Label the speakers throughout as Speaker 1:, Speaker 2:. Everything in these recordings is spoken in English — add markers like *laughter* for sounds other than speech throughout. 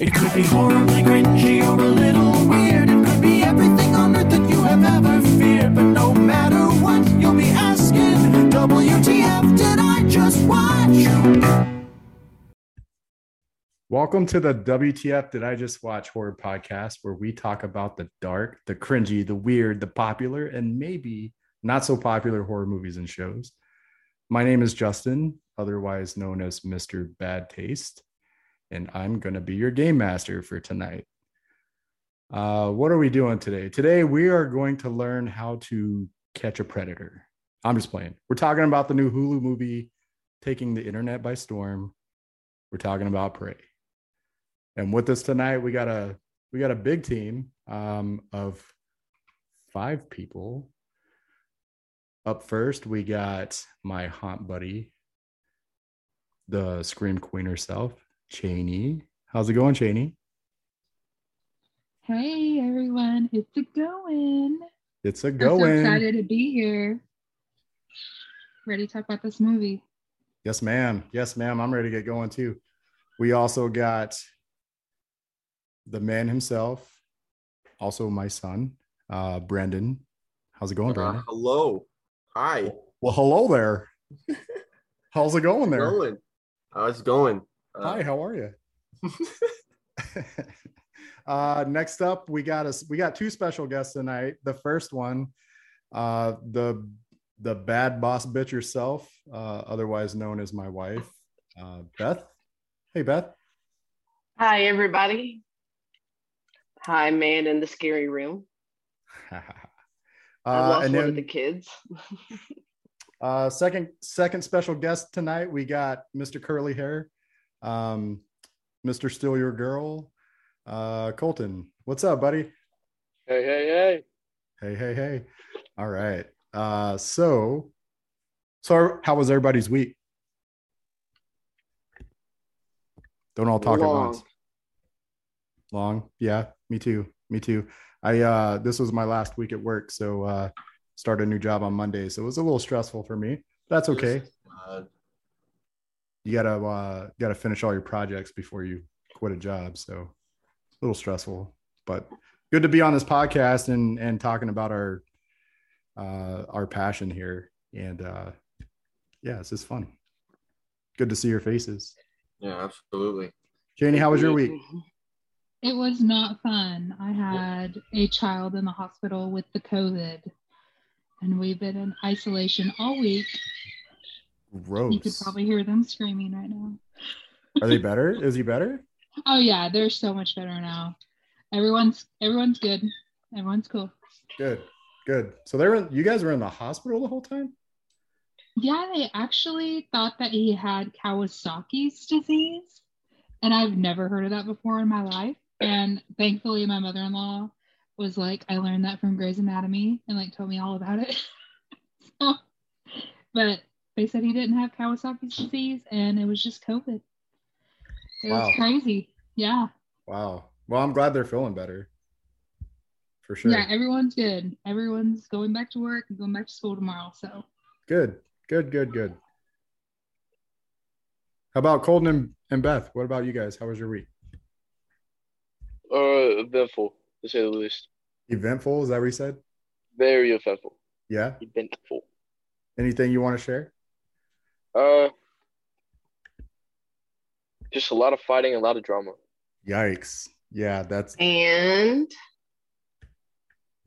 Speaker 1: It could be horribly cringy or a little weird. It could be everything on earth that you have ever feared. But no matter what, you'll be asking, WTF did I just watch?
Speaker 2: Welcome to the WTF Did I Just Watch Horror Podcast, where we talk about the dark, the cringy, the weird, the popular, and maybe not so popular horror movies and shows. My name is Justin, otherwise known as Mr. Bad Taste, and I'm going to be your game master for tonight. Uh, what are we doing today? Today, we are going to learn how to catch a predator. I'm just playing. We're talking about the new Hulu movie taking the internet by storm. We're talking about Prey. And with us tonight, we got a we got a big team um, of five people. Up first, we got my haunt buddy, the scream queen herself, Cheney. How's it going, Cheney?
Speaker 3: Hey everyone, it's a going.
Speaker 2: It's a
Speaker 3: I'm so
Speaker 2: going.
Speaker 3: excited to be here. Ready to talk about this movie.
Speaker 2: Yes, ma'am. Yes, ma'am. I'm ready to get going too. We also got the man himself, also my son, uh, Brandon. How's it going,
Speaker 4: Uh,
Speaker 2: Brandon?
Speaker 4: hello. Hi.
Speaker 2: Well, hello there. *laughs* How's it going there?
Speaker 4: Going. How's it going? Uh,
Speaker 2: Hi, how are you? *laughs* *laughs* uh, next up, we got us. We got two special guests tonight. The first one, uh, the the bad boss bitch herself, uh, otherwise known as my wife, uh, Beth. Hey, Beth.
Speaker 5: Hi, everybody. Hi, man in the scary room. I *laughs*
Speaker 2: uh,
Speaker 5: lost
Speaker 2: and
Speaker 5: one of
Speaker 2: then
Speaker 5: the kids.
Speaker 2: uh, second second special guest tonight, we got Mr. Curly Hair, um, Mr. Still Your Girl, uh, Colton. What's up, buddy?
Speaker 6: Hey, hey, hey.
Speaker 2: Hey, hey, hey. All right. Uh, so, so how was everybody's week? Don't all talk at once. Long. Yeah, me too. Me too. I uh this was my last week at work, so uh started a new job on Monday. So it was a little stressful for me. That's okay.
Speaker 4: Uh,
Speaker 2: You gotta uh gotta finish all your projects before you quit a job. So a little stressful, but good to be on this podcast and and talking about our uh our passion here. And uh yeah, it's just fun. Good to see your faces.
Speaker 4: yeah, absolutely.
Speaker 2: Janie, how was your week?
Speaker 3: It was not fun. I had a child in the hospital with the COVID, and we've been in isolation all week.
Speaker 2: Gross.
Speaker 3: You could probably hear them screaming right now.
Speaker 2: Are they better? *laughs* Is he better?
Speaker 3: Oh yeah, they're so much better now. Everyone's everyone's good. Everyone's cool.
Speaker 2: Good. Good. So they were you guys were in the hospital the whole time?
Speaker 3: Yeah, they actually thought that he had Kawasaki's disease. And I've never heard of that before in my life. And thankfully, my mother in law was like, I learned that from Grey's Anatomy and like told me all about it. *laughs* so, but they said he didn't have Kawasaki's disease and it was just COVID. It
Speaker 2: Wow.
Speaker 3: was crazy. Yeah.
Speaker 2: Wow. Well, I'm glad they're feeling better. For sure.
Speaker 3: Yeah, everyone's good. Everyone's going back to work and going back to school tomorrow. So
Speaker 2: Good. Good, good, good. How about Colton and, and Beth? What about you guys? How was your week?
Speaker 6: Uh, eventful, to say the least.
Speaker 2: Eventful, is that what you said?
Speaker 6: Very eventful.
Speaker 2: Yeah.
Speaker 6: Eventful.
Speaker 2: Anything you want to share?
Speaker 6: Uh, just a lot of fighting, a lot of drama.
Speaker 2: Yikes. Yeah, that's
Speaker 5: And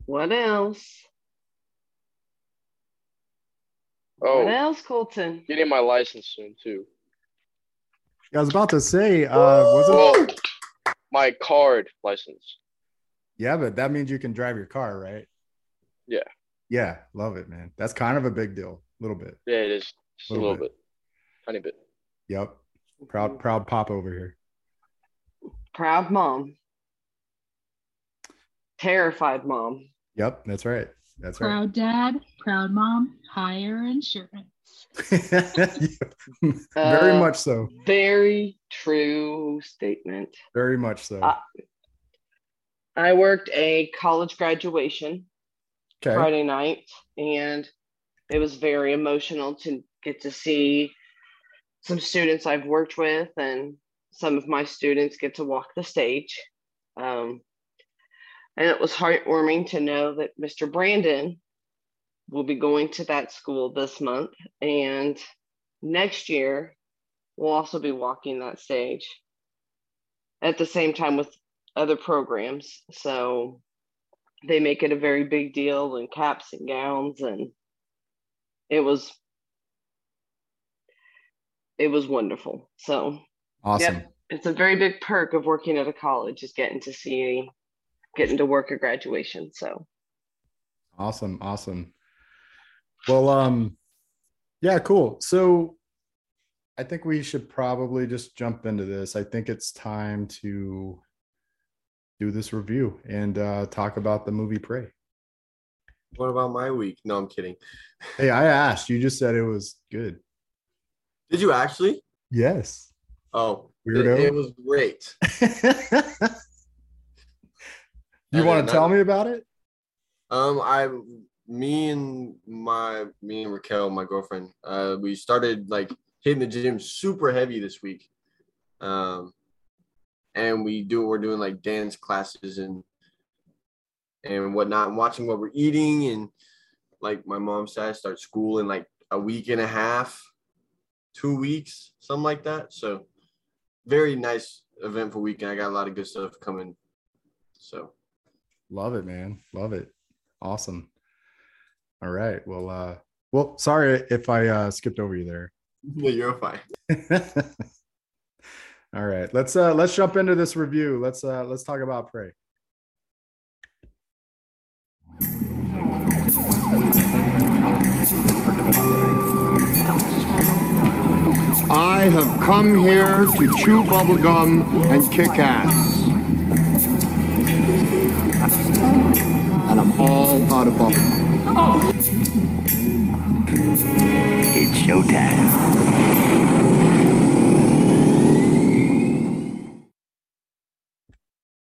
Speaker 5: what else?
Speaker 6: Oh, What
Speaker 5: else, Colton?
Speaker 6: getting my license soon too.
Speaker 2: Yeah, I was about to say, uh was
Speaker 6: Well, my card license.
Speaker 2: Yeah, but that means you can drive your car, right?
Speaker 6: Yeah.
Speaker 2: Yeah, love it, man. That's kind of a big deal. A little bit.
Speaker 6: Yeah, it is. Just a
Speaker 2: Little
Speaker 6: little
Speaker 2: bit.
Speaker 6: bit. Tiny bit.
Speaker 2: Yep. Proud proud pop over here.
Speaker 5: Proud mom. Terrified mom.
Speaker 2: Yep, that's right. That's right.
Speaker 3: proud dad, proud mom, higher insurance. *laughs*
Speaker 2: Very
Speaker 5: Uh,
Speaker 2: much so.
Speaker 5: Very true statement.
Speaker 2: Very much so.
Speaker 5: Uh, I worked a college graduation
Speaker 2: okay.
Speaker 5: Friday night, and it was very emotional to get to see some students I've worked with and some of my students get to walk the stage. Um, and it was heartwarming to know that Mr. Brandon will be going to that school this month. And next year, we'll also be walking that stage at the same time with other programs. So they make it a very big deal and caps and gowns and it was it was wonderful. So
Speaker 2: Awesome.
Speaker 5: Yep. it's a very big perk of working at a college is getting to see getting to work at graduation. So
Speaker 2: Awesome. Awesome. Well, um, yeah, cool. So I think we should probably just jump into this. I think it's time to do this review and uh, talk about the movie Prey.
Speaker 4: What about my week? No, I'm kidding.
Speaker 2: Hey, I asked. You just said it was good.
Speaker 4: Did you actually?
Speaker 2: Yes.
Speaker 4: Oh,
Speaker 2: Weirdo.
Speaker 4: It, it was great. *laughs*
Speaker 2: you want to tell me about it?
Speaker 4: Um, I, me and my, me and Raquel, my girlfriend, uh, we started like hitting the gym super heavy this week. Um, and we do, we're doing like dance classes and, and whatnot, and watching what we're eating. And like my mom said, I start school in like a week and a half, two weeks, something like that. So very nice eventful weekend. I got a lot of good stuff coming. So
Speaker 2: Love it, man. Love it. Awesome. All right. Well, uh, well, sorry if I uh, skipped over you there. *laughs*
Speaker 4: yeah, you're fine. *laughs*
Speaker 2: All right, let's uh let's jump into this review. Let's uh let's talk about Prey.
Speaker 7: I have come here to chew bubblegum and kick ass. And I'm all out of bubblegum. It's showtime.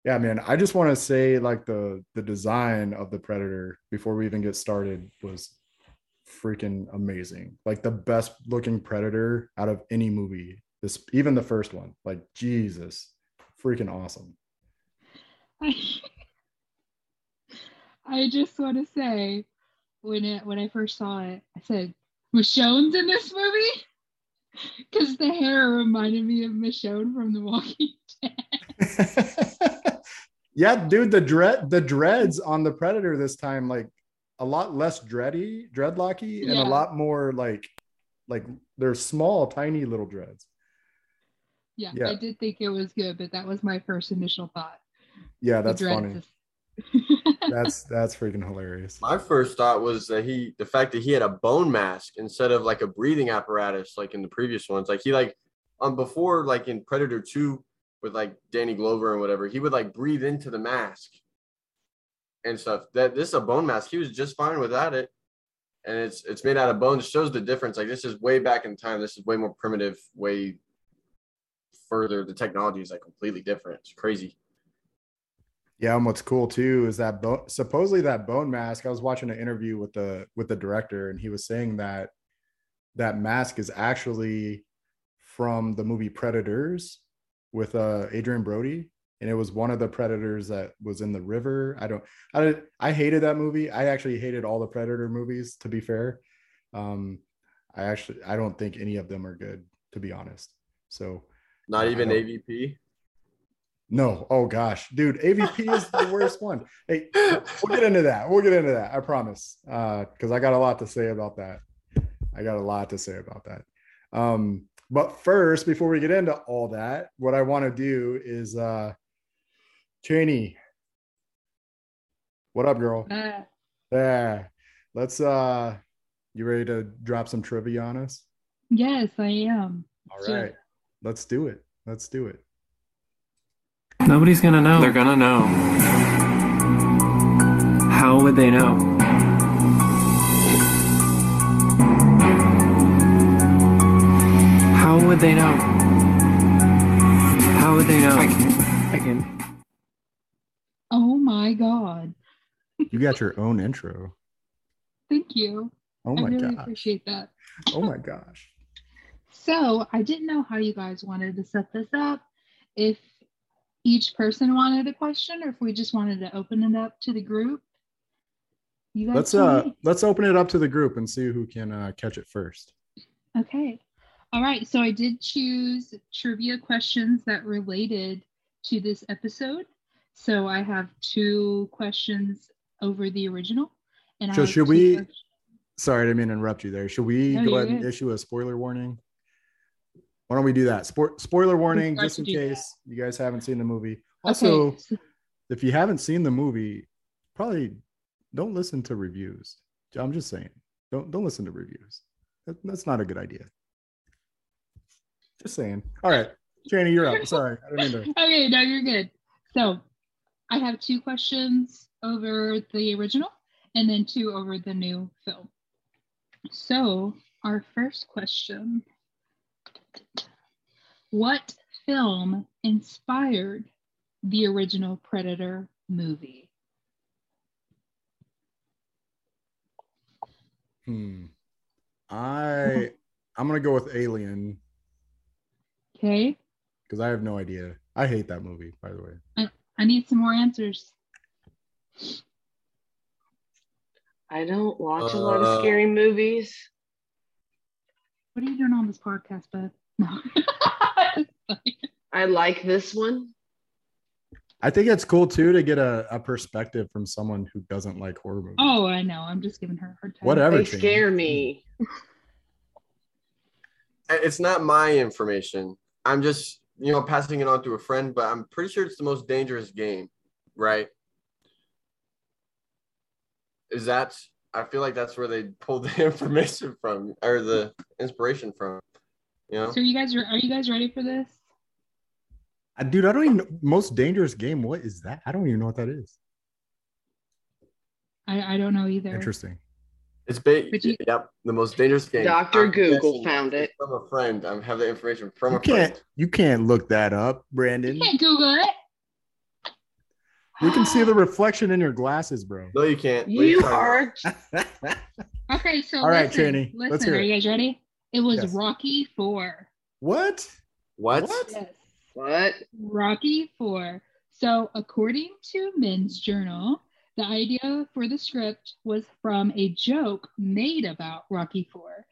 Speaker 2: Yeah, man. I just want to say like the the design of the Predator before we even get started was freaking amazing. Like the best looking Predator out of any movie. This even the first one. Like Jesus, freaking awesome.
Speaker 3: I, *laughs* I just want to say, when it when I first saw it, I said, "Michonne's in this movie," *laughs* because the hair reminded me of Michonne from The Walking Dead. *laughs*
Speaker 2: yeah, dude, the dread the dreads on the Predator this time like a lot less dready, dreadlocky, and
Speaker 3: Yeah.
Speaker 2: a lot more like like they're small, tiny little dreads.
Speaker 3: Yeah,
Speaker 2: Yeah.
Speaker 3: I did think it was good, but that was my first initial thought.
Speaker 2: Yeah, that's funny.
Speaker 3: is- *laughs*
Speaker 2: That's that's freaking hilarious.
Speaker 4: My first thought was that he, the fact that he had a bone mask instead of like a breathing apparatus, like in the previous ones. Like he like um before, like in Predator Two, with like Danny Glover and whatever, he would like breathe into the mask and stuff. That this is a bone mask. He was just fine without it, and it's it's made out of bone. It shows the difference. Like this is way back in time. This is way more primitive. Way further. The technology is like completely different. It's crazy.
Speaker 2: Yeah, and what's cool too is that bo- supposedly that bone mask. I was watching an interview with the with the director, and he was saying that that mask is actually from the movie Predators with uh Adrien Brody, and it was one of the predators that was in the river. I don't, I don't, I hated that movie. I actually hated all the Predator movies. To be fair, um, I actually I don't think any of them are good. To be honest, so
Speaker 4: Not even AVP.
Speaker 2: no. Oh gosh, dude, AVP is the worst one. Hey, we'll get into that. We'll get into that. I promise. Uh, because I got a lot to say about that. I got a lot to say about that. Um, but first, before we get into all that, what I want to do is uh Cheney. What up, girl?
Speaker 3: Uh,
Speaker 2: Yeah. Let's uh you ready to drop some trivia on us?
Speaker 3: yes, I am.
Speaker 2: All
Speaker 3: Sure.
Speaker 2: right. Let's do it. Let's do it.
Speaker 8: Nobody's gonna know. They're gonna know. How would they know? How would they know? How would they know? I can. I can.
Speaker 3: Oh my god.
Speaker 2: You got your own intro.
Speaker 3: Thank you.
Speaker 2: Oh my I
Speaker 3: really
Speaker 2: gosh.
Speaker 3: appreciate that.
Speaker 2: Oh my gosh.
Speaker 3: So I didn't know how you guys wanted to set this up. if each person wanted a question or if we just wanted to open it up to the group. You guys
Speaker 2: Let's uh
Speaker 3: me.
Speaker 2: let's open it up to the group and see who can uh, catch it first.
Speaker 3: Okay. All right. So I did choose trivia questions that related to this episode. So I have two questions over the original. And I
Speaker 2: So should we-
Speaker 3: ques-
Speaker 2: Sorry, I didn't mean to interrupt you there. Should we
Speaker 3: No,
Speaker 2: go ahead and issue a spoiler warning? Why don't we do that? Sport spoiler warning, just in
Speaker 3: do that.
Speaker 2: case you guys haven't seen the movie. Also,
Speaker 3: Okay.
Speaker 2: if you haven't seen the movie, probably don't listen to reviews. I'm just saying, don't don't listen to reviews. That, that's not a good idea. Just saying. All right, Janie, you're up. *laughs* Sorry, I didn't mean to.
Speaker 3: okay, no, you're good. So I have two questions over the original and then two over the new film. So our first question What film inspired the original Predator movie?
Speaker 2: Hmm. I I'm gonna go with Alien
Speaker 3: Okay,
Speaker 2: because I have no idea. I hate that movie, by the way.
Speaker 3: I need some more answers.
Speaker 5: I don't watch a lot of
Speaker 4: Uh,
Speaker 5: scary movies.
Speaker 3: What are you doing on this podcast, Beth? No. *laughs*
Speaker 5: I like this one.
Speaker 2: I think it's cool too to get a, a perspective from someone who doesn't like horror movies.
Speaker 3: oh, I know. I'm just giving her a hard time.
Speaker 2: Whatever.
Speaker 5: They scare me. *laughs*
Speaker 4: It's not my information. I'm just, you know, passing it on to a friend, but I'm pretty sure it's the most dangerous game, right? Is that I feel like that's where they pulled the *laughs* information from or the inspiration from. You know?
Speaker 3: So you guys are are you guys ready for this?
Speaker 2: Uh, Dude, I don't even know. Most dangerous game. What is that? I don't even know what that is.
Speaker 3: I, I don't know either.
Speaker 2: Interesting.
Speaker 4: It's big.
Speaker 3: You-
Speaker 4: yep, the most dangerous game.
Speaker 5: Dr.
Speaker 4: I'm
Speaker 5: Google found it.
Speaker 4: From a friend. I have the information from
Speaker 2: You
Speaker 4: a friend.
Speaker 2: can't you can't look that up, Brandon.
Speaker 3: You can't Google it.
Speaker 2: We can see the reflection in your glasses, bro.
Speaker 4: No, you can't. What
Speaker 5: You
Speaker 4: talking
Speaker 5: are *laughs*
Speaker 3: Okay, so
Speaker 2: All right,
Speaker 3: listen,
Speaker 2: Chaney,
Speaker 3: Listen,
Speaker 2: let's hear
Speaker 3: are
Speaker 2: it.
Speaker 3: you guys ready? It was
Speaker 2: Yes.
Speaker 3: Rocky Four.
Speaker 2: what?
Speaker 4: What?
Speaker 3: Yes.
Speaker 5: what?
Speaker 3: Rocky Four. So, according to Men's Journal, the idea for the script was from a joke made about Rocky Four.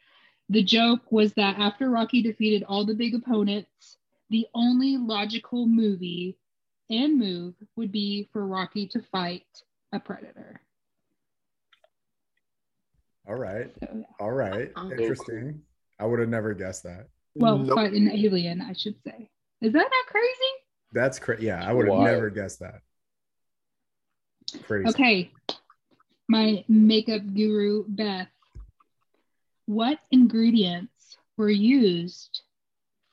Speaker 3: The joke was that after Rocky defeated all the big opponents, the only logical movie and move would be for Rocky to fight a predator.
Speaker 2: All right.
Speaker 3: So,
Speaker 2: All right.
Speaker 5: Oh,
Speaker 2: Interesting. I would have never guessed that.
Speaker 3: well,
Speaker 4: Nope.
Speaker 3: fight an alien, I should say. Is that not crazy?
Speaker 2: That's crazy. Yeah, I would have never guessed that. Crazy.
Speaker 3: Okay. My makeup guru, Beth. What ingredients were used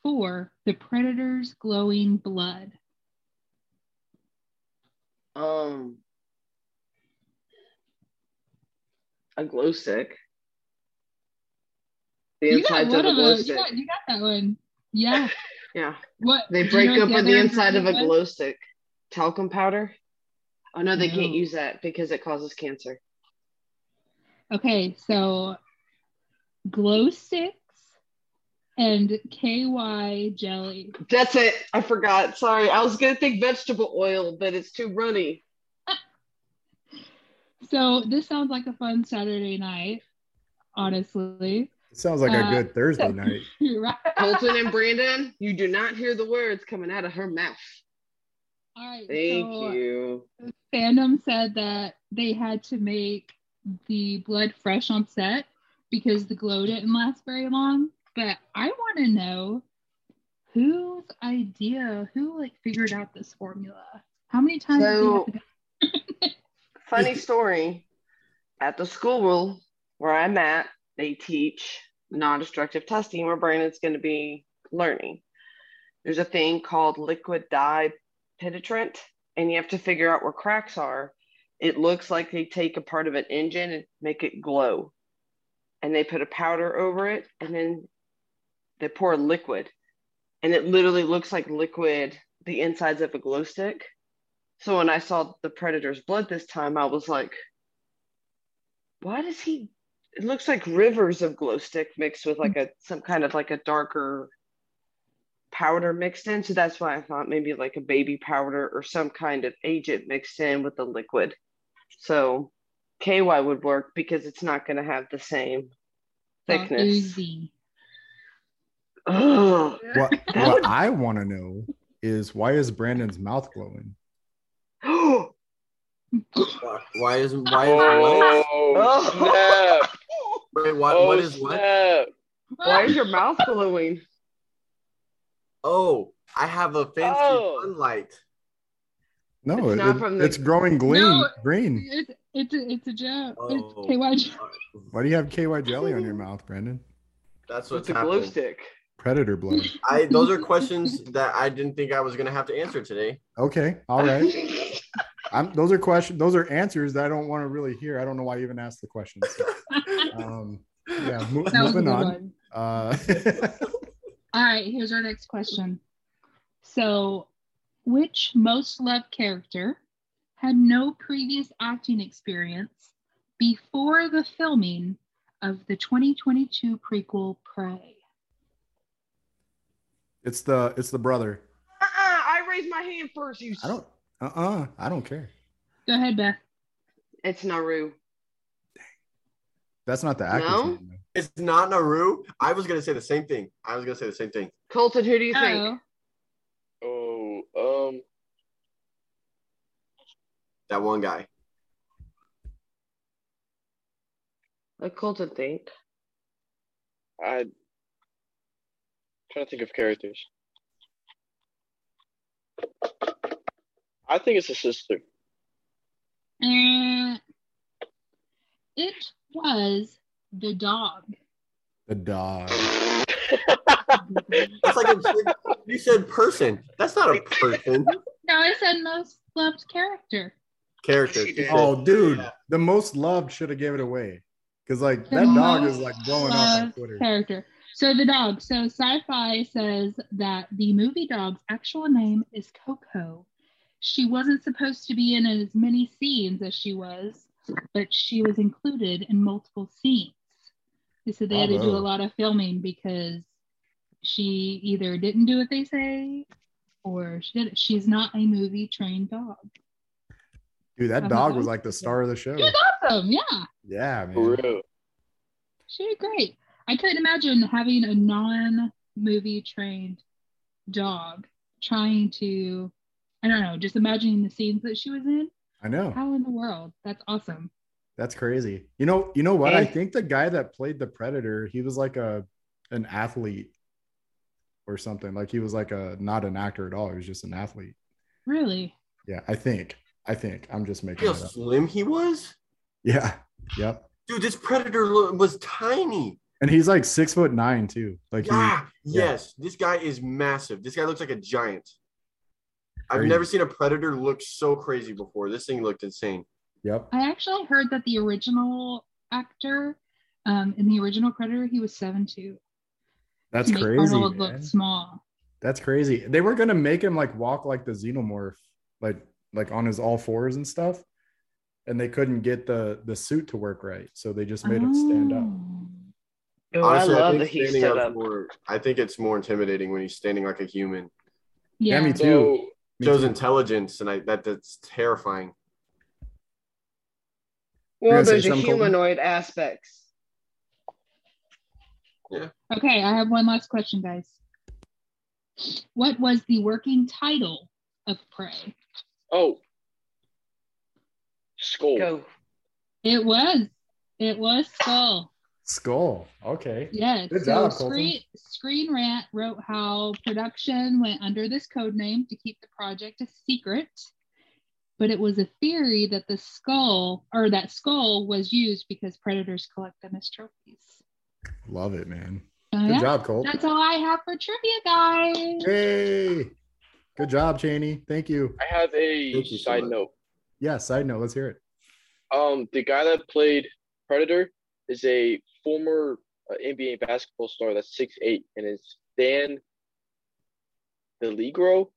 Speaker 3: for the predator's glowing blood?
Speaker 5: Um, a glow stick. The
Speaker 3: You got
Speaker 5: insides
Speaker 3: one
Speaker 5: of a
Speaker 3: of
Speaker 5: glow
Speaker 3: those. You got, you got that one. Yeah. *laughs*
Speaker 5: Yeah,
Speaker 3: What
Speaker 5: they
Speaker 3: do you
Speaker 5: break
Speaker 3: know
Speaker 5: up
Speaker 3: what
Speaker 5: on the inside of a glow stick. Talcum powder. Oh no, they can't use that because it causes cancer.
Speaker 3: Okay, so glow sticks and KY jelly.
Speaker 5: That's it. I forgot. Sorry, I was gonna think vegetable oil, but it's too runny. *laughs*
Speaker 3: So this sounds like a fun Saturday night, honestly.
Speaker 2: It sounds like a
Speaker 3: Uh,
Speaker 2: good Thursday *laughs* night.
Speaker 3: right?
Speaker 5: Colton and Brandon, you do not hear the words coming out of her mouth.
Speaker 3: All right.
Speaker 5: Thank
Speaker 3: so
Speaker 5: you.
Speaker 3: fandom said that they had to make the blood fresh on set because the glow didn't last very long. But I want to know whose idea, who like figured out this formula? How many times
Speaker 5: So-? Funny *laughs* story. At the school where I'm at, they teach non-destructive testing where Brandon's going to be learning. There's a thing called liquid dye penetrant, and you have to figure out where cracks are. It looks like they take a part of an engine and make it glow. And they put a powder over it, and then they pour a liquid. And it literally looks like liquid, the insides of a glow stick. So when I saw the predator's blood this time, I was like, why does he? It looks like rivers of glow stick mixed with like a some kind of like a darker powder mixed in. So that's why I thought maybe like a baby powder or some kind of agent mixed in with the liquid. So KY would work because it's not going to have the same thickness.
Speaker 3: Uzi.
Speaker 2: What *laughs* what I want to know is why is Brandon's mouth glowing?
Speaker 4: Why, *gasps* why is why is oh, what?
Speaker 6: Oh, snap.
Speaker 4: Wait, what,
Speaker 6: oh,
Speaker 4: what is what?
Speaker 5: Why is your mouth glowing?
Speaker 4: Oh, I have a fancy
Speaker 6: Oh.
Speaker 4: sunlight.
Speaker 2: No,
Speaker 5: It's
Speaker 2: it,
Speaker 5: not from the-
Speaker 2: it's growing green.
Speaker 3: No.
Speaker 2: green.
Speaker 3: It's it's a, it's a joke.
Speaker 4: Oh.
Speaker 3: It's KY joke.
Speaker 2: Why do you have KY jelly on your *laughs* mouth, Brandon?
Speaker 4: That's
Speaker 5: With
Speaker 4: what's
Speaker 5: the glow stick.
Speaker 2: Predator blood. *laughs*
Speaker 4: I those are questions that I didn't think I was gonna have to answer today.
Speaker 2: Okay, all right. *laughs* I'm, those are questions. Those are answers that I don't want to really hear. I don't know why I even asked the questions. Um, yeah, mo-
Speaker 3: That was a
Speaker 2: moving on.
Speaker 3: one.
Speaker 2: Uh,
Speaker 3: All right, here's our next question. So, which most loved character had no previous acting experience before the filming of the 2022 prequel Prey?
Speaker 2: it's the it's the brother.
Speaker 5: Uh-uh, I raised my hand first. You.
Speaker 2: I don't. Uh uh I don't care.
Speaker 3: Go ahead, Beth.
Speaker 5: It's Naru.
Speaker 2: That's not the actor's
Speaker 5: No?
Speaker 2: name. Though.
Speaker 4: It's not Naru. I was gonna say the same thing. I was gonna say the same thing.
Speaker 5: Colton, who do you think?
Speaker 3: Oh,
Speaker 6: Oh, um,
Speaker 4: That one guy.
Speaker 5: What Colton think?
Speaker 6: I trying to think of characters. I think it's a sister.
Speaker 3: and it was the dog.
Speaker 2: The dog. *laughs*
Speaker 4: That's like a, you said person. That's not a person.
Speaker 3: No, I said most loved character.
Speaker 4: Character.
Speaker 2: Oh, dude,
Speaker 4: Yeah.
Speaker 2: the most loved should have gave it away. Because like
Speaker 3: The
Speaker 2: that dog is like blowing up on Twitter.
Speaker 3: Character. So the dog. So sci-fi says that the movie dog's actual name is Coco. She wasn't supposed to be in as many scenes as she was, but she was included in multiple scenes. They said they had to do a lot of filming because she either didn't do what they say or she did. She's not a movie trained dog.
Speaker 2: Dude, that
Speaker 3: I'm
Speaker 2: dog was like the star of the show.
Speaker 3: She was awesome. Yeah.
Speaker 2: Yeah,
Speaker 6: For
Speaker 2: man.
Speaker 6: real.
Speaker 3: She did great. I couldn't imagine having a non movie trained dog trying to, I don't know, just imagining the scenes that she was in.
Speaker 2: I know.
Speaker 3: How in the world? That's awesome.
Speaker 2: That's crazy. You know, you know what? I think the guy that played the Predator, he was like a an athlete or something. Like he was like a not an actor at all. He was just an athlete.
Speaker 3: Really?
Speaker 2: Yeah, I think. I think. I'm just making
Speaker 4: how slim he was?
Speaker 2: Yeah. Yep.
Speaker 4: Dude, this predator was tiny.
Speaker 2: And he's like six foot nine too. Like he,
Speaker 4: Yeah,
Speaker 2: yeah.
Speaker 4: yes. This guy is massive. This guy looks like a giant. I've
Speaker 2: Crazy.
Speaker 4: never seen a predator look so crazy before. This thing looked insane.
Speaker 2: Yep.
Speaker 3: I actually heard that the original actor um, in the original Predator, he was seven two.
Speaker 2: That's
Speaker 3: to make
Speaker 2: crazy.
Speaker 3: Arnold
Speaker 2: man.
Speaker 3: look small.
Speaker 2: That's crazy. They were gonna make him like walk like the xenomorph, like like on his all fours and stuff. And they couldn't get the the suit to work right. So they just made him stand up.
Speaker 3: Oh.
Speaker 5: Oh,
Speaker 4: Honestly,
Speaker 5: I
Speaker 4: I,
Speaker 5: love
Speaker 4: think
Speaker 5: that he
Speaker 4: standing
Speaker 5: stood
Speaker 4: up
Speaker 5: up.
Speaker 4: more. I think it's more intimidating when he's standing like a human.
Speaker 2: Yeah,
Speaker 3: Yeah.
Speaker 2: me too.
Speaker 6: So
Speaker 2: Me
Speaker 4: Shows
Speaker 2: too.
Speaker 4: intelligence, and I that that's terrifying.
Speaker 2: You're
Speaker 5: Well, there's a
Speaker 2: something, Colton?
Speaker 5: humanoid aspects. Yeah.
Speaker 3: Okay, I have one last question, guys. What was the working title of Prey?
Speaker 6: oh, skull.
Speaker 5: Go.
Speaker 3: It was. It was Skull.
Speaker 2: Skull. Okay.
Speaker 3: Yes.
Speaker 2: Good
Speaker 3: so
Speaker 2: job,
Speaker 3: Screen, Screen Rant wrote how production went under this code name to keep the project a secret. But it was a theory that the skull or that skull was used because predators collect them as trophies.
Speaker 2: Love it, man.
Speaker 3: So,
Speaker 2: Good
Speaker 3: yeah,
Speaker 2: job, Colt.
Speaker 3: That's all I have for trivia, guys.
Speaker 2: Hey. Good job, Cheney. Thank you.
Speaker 6: I have a
Speaker 4: Thank you so
Speaker 6: side note.
Speaker 2: Yeah, side note. Let's hear it.
Speaker 6: Um, the guy that played Predator is a former uh, NBA basketball star that's six eight, and it's Dan DiLiegro.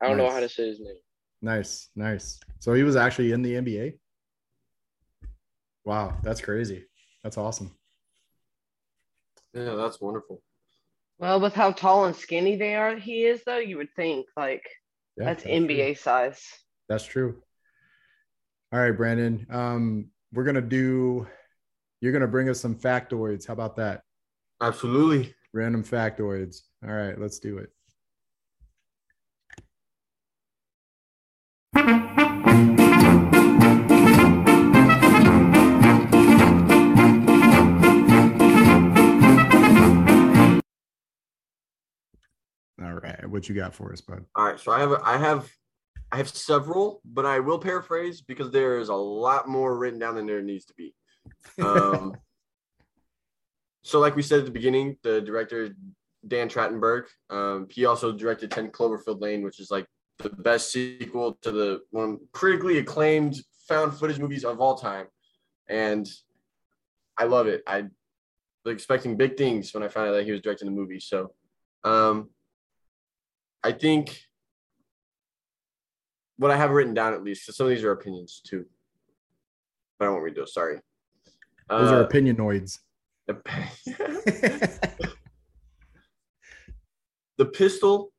Speaker 6: I don't know how to say his name.
Speaker 2: Nice, nice. So he was actually in the NBA. Wow, that's crazy. That's awesome.
Speaker 4: Yeah, that's wonderful.
Speaker 5: Well, with how tall and skinny they are, he is though. You would think like
Speaker 2: Yeah,
Speaker 5: that's
Speaker 2: true.
Speaker 5: NBA size.
Speaker 2: That's true. All right, Brandon. Um, we're gonna do. You're gonna bring us some factoids. How about that?
Speaker 4: Absolutely.
Speaker 2: Random factoids. All right, let's do it. What you got for us, bud?
Speaker 4: All right, so I have I have I have several, but I will paraphrase because there is a lot more written down than there needs to be. Um, *laughs* so, like we said at the beginning, the director Dan Trachtenberg, um, he also directed Ten Cloverfield Lane, which is like the best sequel to the one critically acclaimed found footage movies of all time, and I love it. I was expecting big things when I found out that he was directing the movie. So, um, I think what I have written down at least, because some of these are opinions too. But I won't read those. Sorry.
Speaker 2: Those are
Speaker 4: Uh,
Speaker 2: opinionoids. *laughs*
Speaker 4: the pistol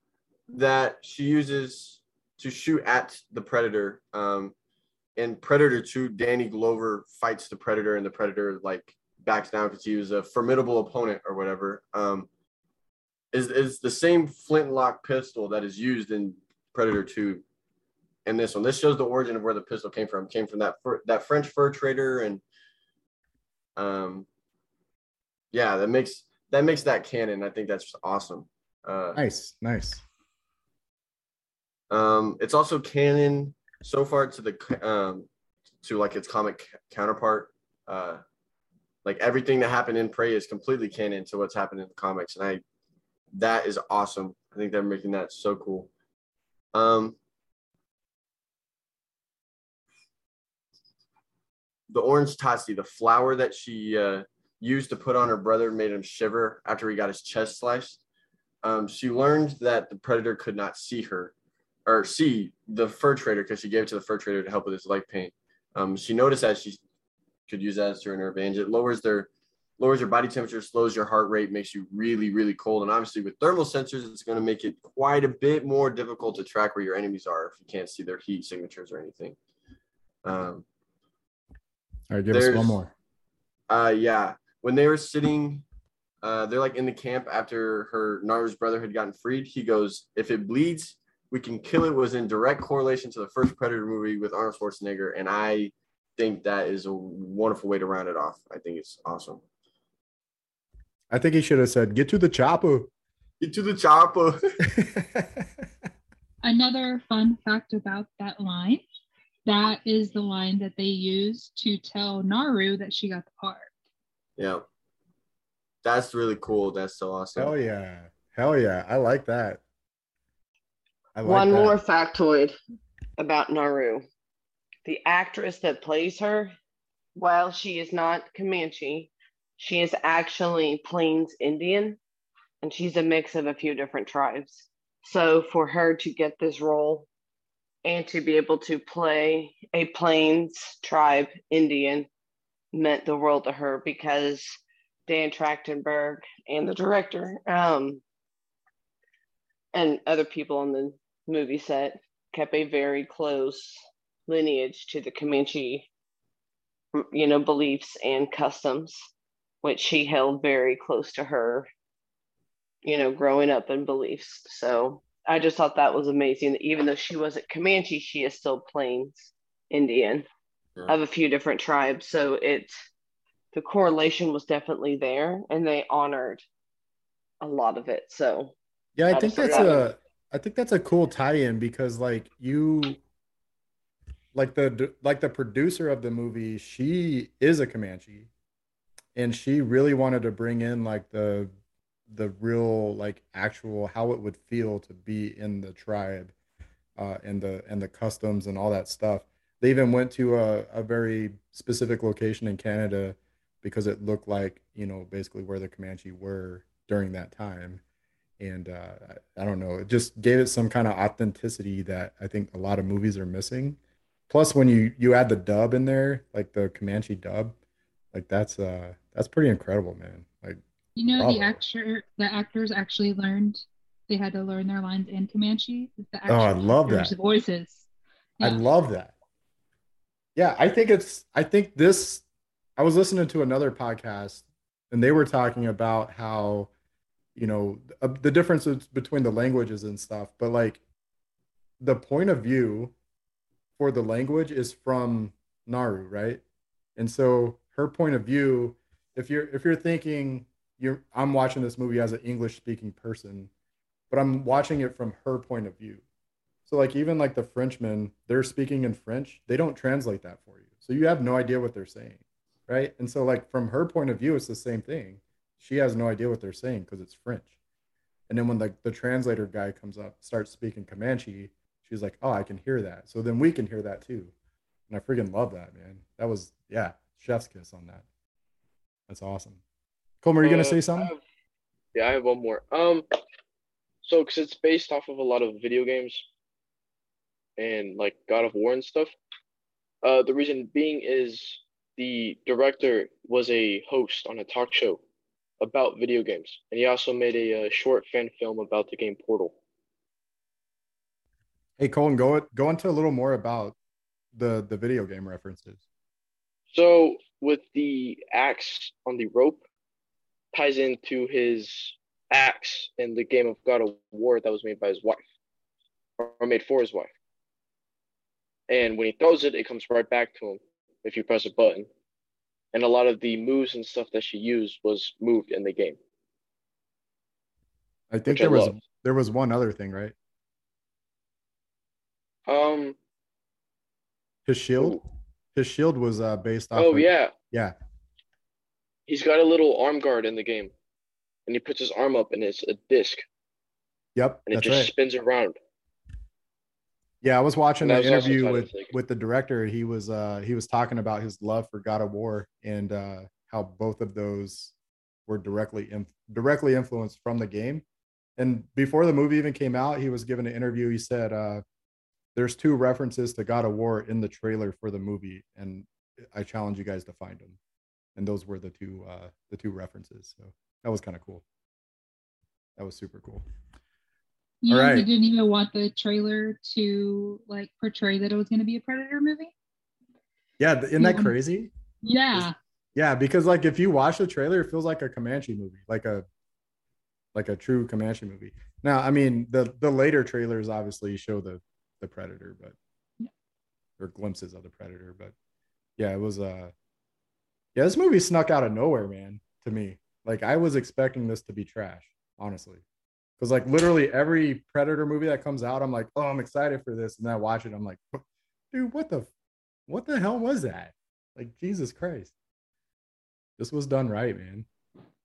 Speaker 4: that she uses to shoot at the predator um in predator 2 danny glover fights the predator and the predator like backs down because he was a formidable opponent or whatever um is is the same flintlock pistol that is used in predator 2 and this one. This shows the origin of where the pistol came from. It came from that fur, that french fur trader and um yeah that makes that makes that canon i think that's awesome. Uh
Speaker 2: nice, nice.
Speaker 4: um, it's also canon so far to the um, to like its comic counterpart. Uh, like everything that happened in Prey is completely canon to what's happened in the comics, and I that is awesome. I think they're making that so cool. Um, the orange tatsi, the flower that she uh, used to put on her brother, made him shiver after he got his chest sliced. Um, she learned that the predator could not see her or see the fur trader because she gave it to the fur trader to help with his leg pain. Um, she noticed that she could use that as to her advantage. It lowers their lowers your body temperature, slows your heart rate, makes you really, really cold. And obviously, with thermal sensors, it's going to make it quite a bit more difficult to track where your enemies are if you can't see their heat signatures or anything. Um,
Speaker 2: All right, give us one more.
Speaker 4: uh, yeah, when they were sitting, uh, they're like in the camp after her Naru's brother had gotten freed. He goes, "If it bleeds, we can kill it." Was in direct correlation to the first Predator movie with Arnold Schwarzenegger, and I think that is a wonderful way to round it off. I think it's awesome.
Speaker 2: I think he should have said, "Get to the chopper."
Speaker 4: Get to the chopper. *laughs*
Speaker 3: Another fun fact about that line that is the line that they used to tell Naru that she got the part.
Speaker 4: yeah, that's really cool. That's so awesome.
Speaker 2: Hell yeah, hell yeah! I like that. I like
Speaker 5: One
Speaker 2: that.
Speaker 5: more factoid about Naru. The actress that plays her, while she is not Comanche, she is actually Plains Indian, and she's a mix of a few different tribes. So for her to get this role and to be able to play a Plains tribe Indian meant the world to her because Dan Trachtenberg and the director um, and other people on the movie set kept a very close lineage to the Comanche, you know, beliefs and customs, which she held very close to her, you know, growing up and beliefs. So I just thought that was amazing. that Even though she wasn't Comanche, she is still Plains Indian of a few different tribes. So it, the correlation was definitely there, and they honored a lot of it. So
Speaker 2: Yeah, I
Speaker 5: I
Speaker 2: think that's
Speaker 5: that
Speaker 2: a I think that's a cool tie-in because like you like the like the producer of the movie, she is a Comanche and she really wanted to bring in like the the real like actual how it would feel to be in the tribe uh and the and the customs and all that stuff. They even went to a, a very specific location in Canada because it looked like, you know, basically where the Comanche were during that time and uh, I, I don't know, it just gave it some kind of authenticity that I think a lot of movies are missing. Plus, when you you add the dub in there, like the Comanche dub, like that's uh that's pretty incredible, man. Like
Speaker 3: You know, the actor, the actors actually learned. They had to learn their lines in Comanche. The
Speaker 2: Oh, I love that.
Speaker 3: Voices.
Speaker 2: I love that. Yeah, I think it's I think this I was listening to another podcast and they were talking about how you know uh, the differences between the languages and stuff, but like the point of view for the language is from Naru, right? And so her point of view, if you're if you're thinking you're I'm watching this movie as an English speaking person, but I'm watching it from her point of view. So like even like the Frenchmen, they're speaking in French. They don't translate that for you. So you have no idea what they're saying. Right. And so like from her point of view, it's the same thing. She has no idea what they're saying because it's French. And then when the, the translator guy comes up, starts speaking Comanche, she's like, Oh, I can hear that. So then we can hear that too. And I freaking love that, man. That was yeah, chef's kiss on that. That's awesome. Coleman, are you gonna
Speaker 6: Uh,
Speaker 2: say
Speaker 6: I
Speaker 2: something?
Speaker 6: have- yeah, I have one more. Um, so because it's based off of a lot of video games and like God of War and stuff. Uh, the reason being is the director was a host on a talk show about video games, and he also made a, uh short fan film about the game Portal.
Speaker 2: Hey Colin, go go into a little more about the the video game references.
Speaker 6: So with the axe on the rope ties into his axe in the game of God of War that was made by his wife or made for his wife. And when he throws it, it comes right back to him if you press a button. And a lot of the moves and stuff that she used was moved in the game.
Speaker 2: I think
Speaker 6: Which I
Speaker 2: there was there was one other thing, right?
Speaker 6: Um
Speaker 2: His shield.
Speaker 6: ooh.
Speaker 2: His shield was uh based off.
Speaker 6: oh
Speaker 2: of-
Speaker 6: yeah.
Speaker 2: yeah.
Speaker 6: He's got a little arm guard in the game. And he puts his arm up and it's a disc
Speaker 2: Yep,
Speaker 6: and it just
Speaker 2: right.
Speaker 6: spins around.
Speaker 2: Yeah, I was watching
Speaker 6: That
Speaker 2: the
Speaker 6: was also
Speaker 2: interview with with the director. He was uh he was talking about his love for God of War and uh how both of those were directly in, directly influenced from the game. And before the movie even came out, he was given an interview. He said uh there's two references to God of War in the trailer for the movie and I challenge you guys to find them. And those were the two uh the two references. So that was kind of cool. That was super cool.
Speaker 3: You
Speaker 2: All right.
Speaker 3: he didn't even want the trailer to like portray that it was going to be a Predator movie.
Speaker 2: Yeah, isn't that
Speaker 3: Yeah.
Speaker 2: crazy?
Speaker 3: Yeah.
Speaker 2: Yeah, because like if you watch the trailer, it feels like a Comanche movie, like a like a true Comanche movie. Now, I mean, the the later trailers obviously show the the predator, but
Speaker 3: Yeah.
Speaker 2: or glimpses of the predator, but yeah, it was uh yeah, this movie snuck out of nowhere, man, to me. Like I was expecting this to be trash, honestly. Because like literally every predator movie that comes out, I'm like, oh, I'm excited for this. And then I watch it, I'm like, dude, what the what the hell was that? Like Jesus Christ. This was done right, man.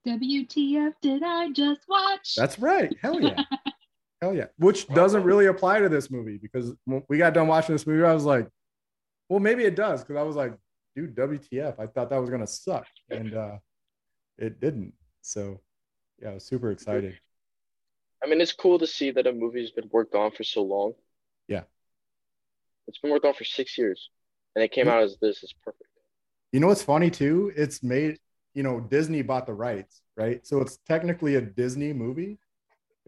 Speaker 3: WTF did I just watch?
Speaker 2: That's right. Hell yeah. *laughs* Hell yeah. Which doesn't really apply to this movie because when we got done watching this movie, I was like, well, maybe it does. Cause I was like, dude, WTF. I thought that was going to suck. And uh, it didn't. So yeah, I was super excited.
Speaker 6: I mean, it's cool to see that a movie's been worked on for so long.
Speaker 2: Yeah.
Speaker 6: It's been worked on for six years, and it came
Speaker 2: Yeah.
Speaker 6: out as this. is perfect.
Speaker 2: You know what's funny too? It's made, you know, Disney bought the rights, right? So it's technically a Disney movie.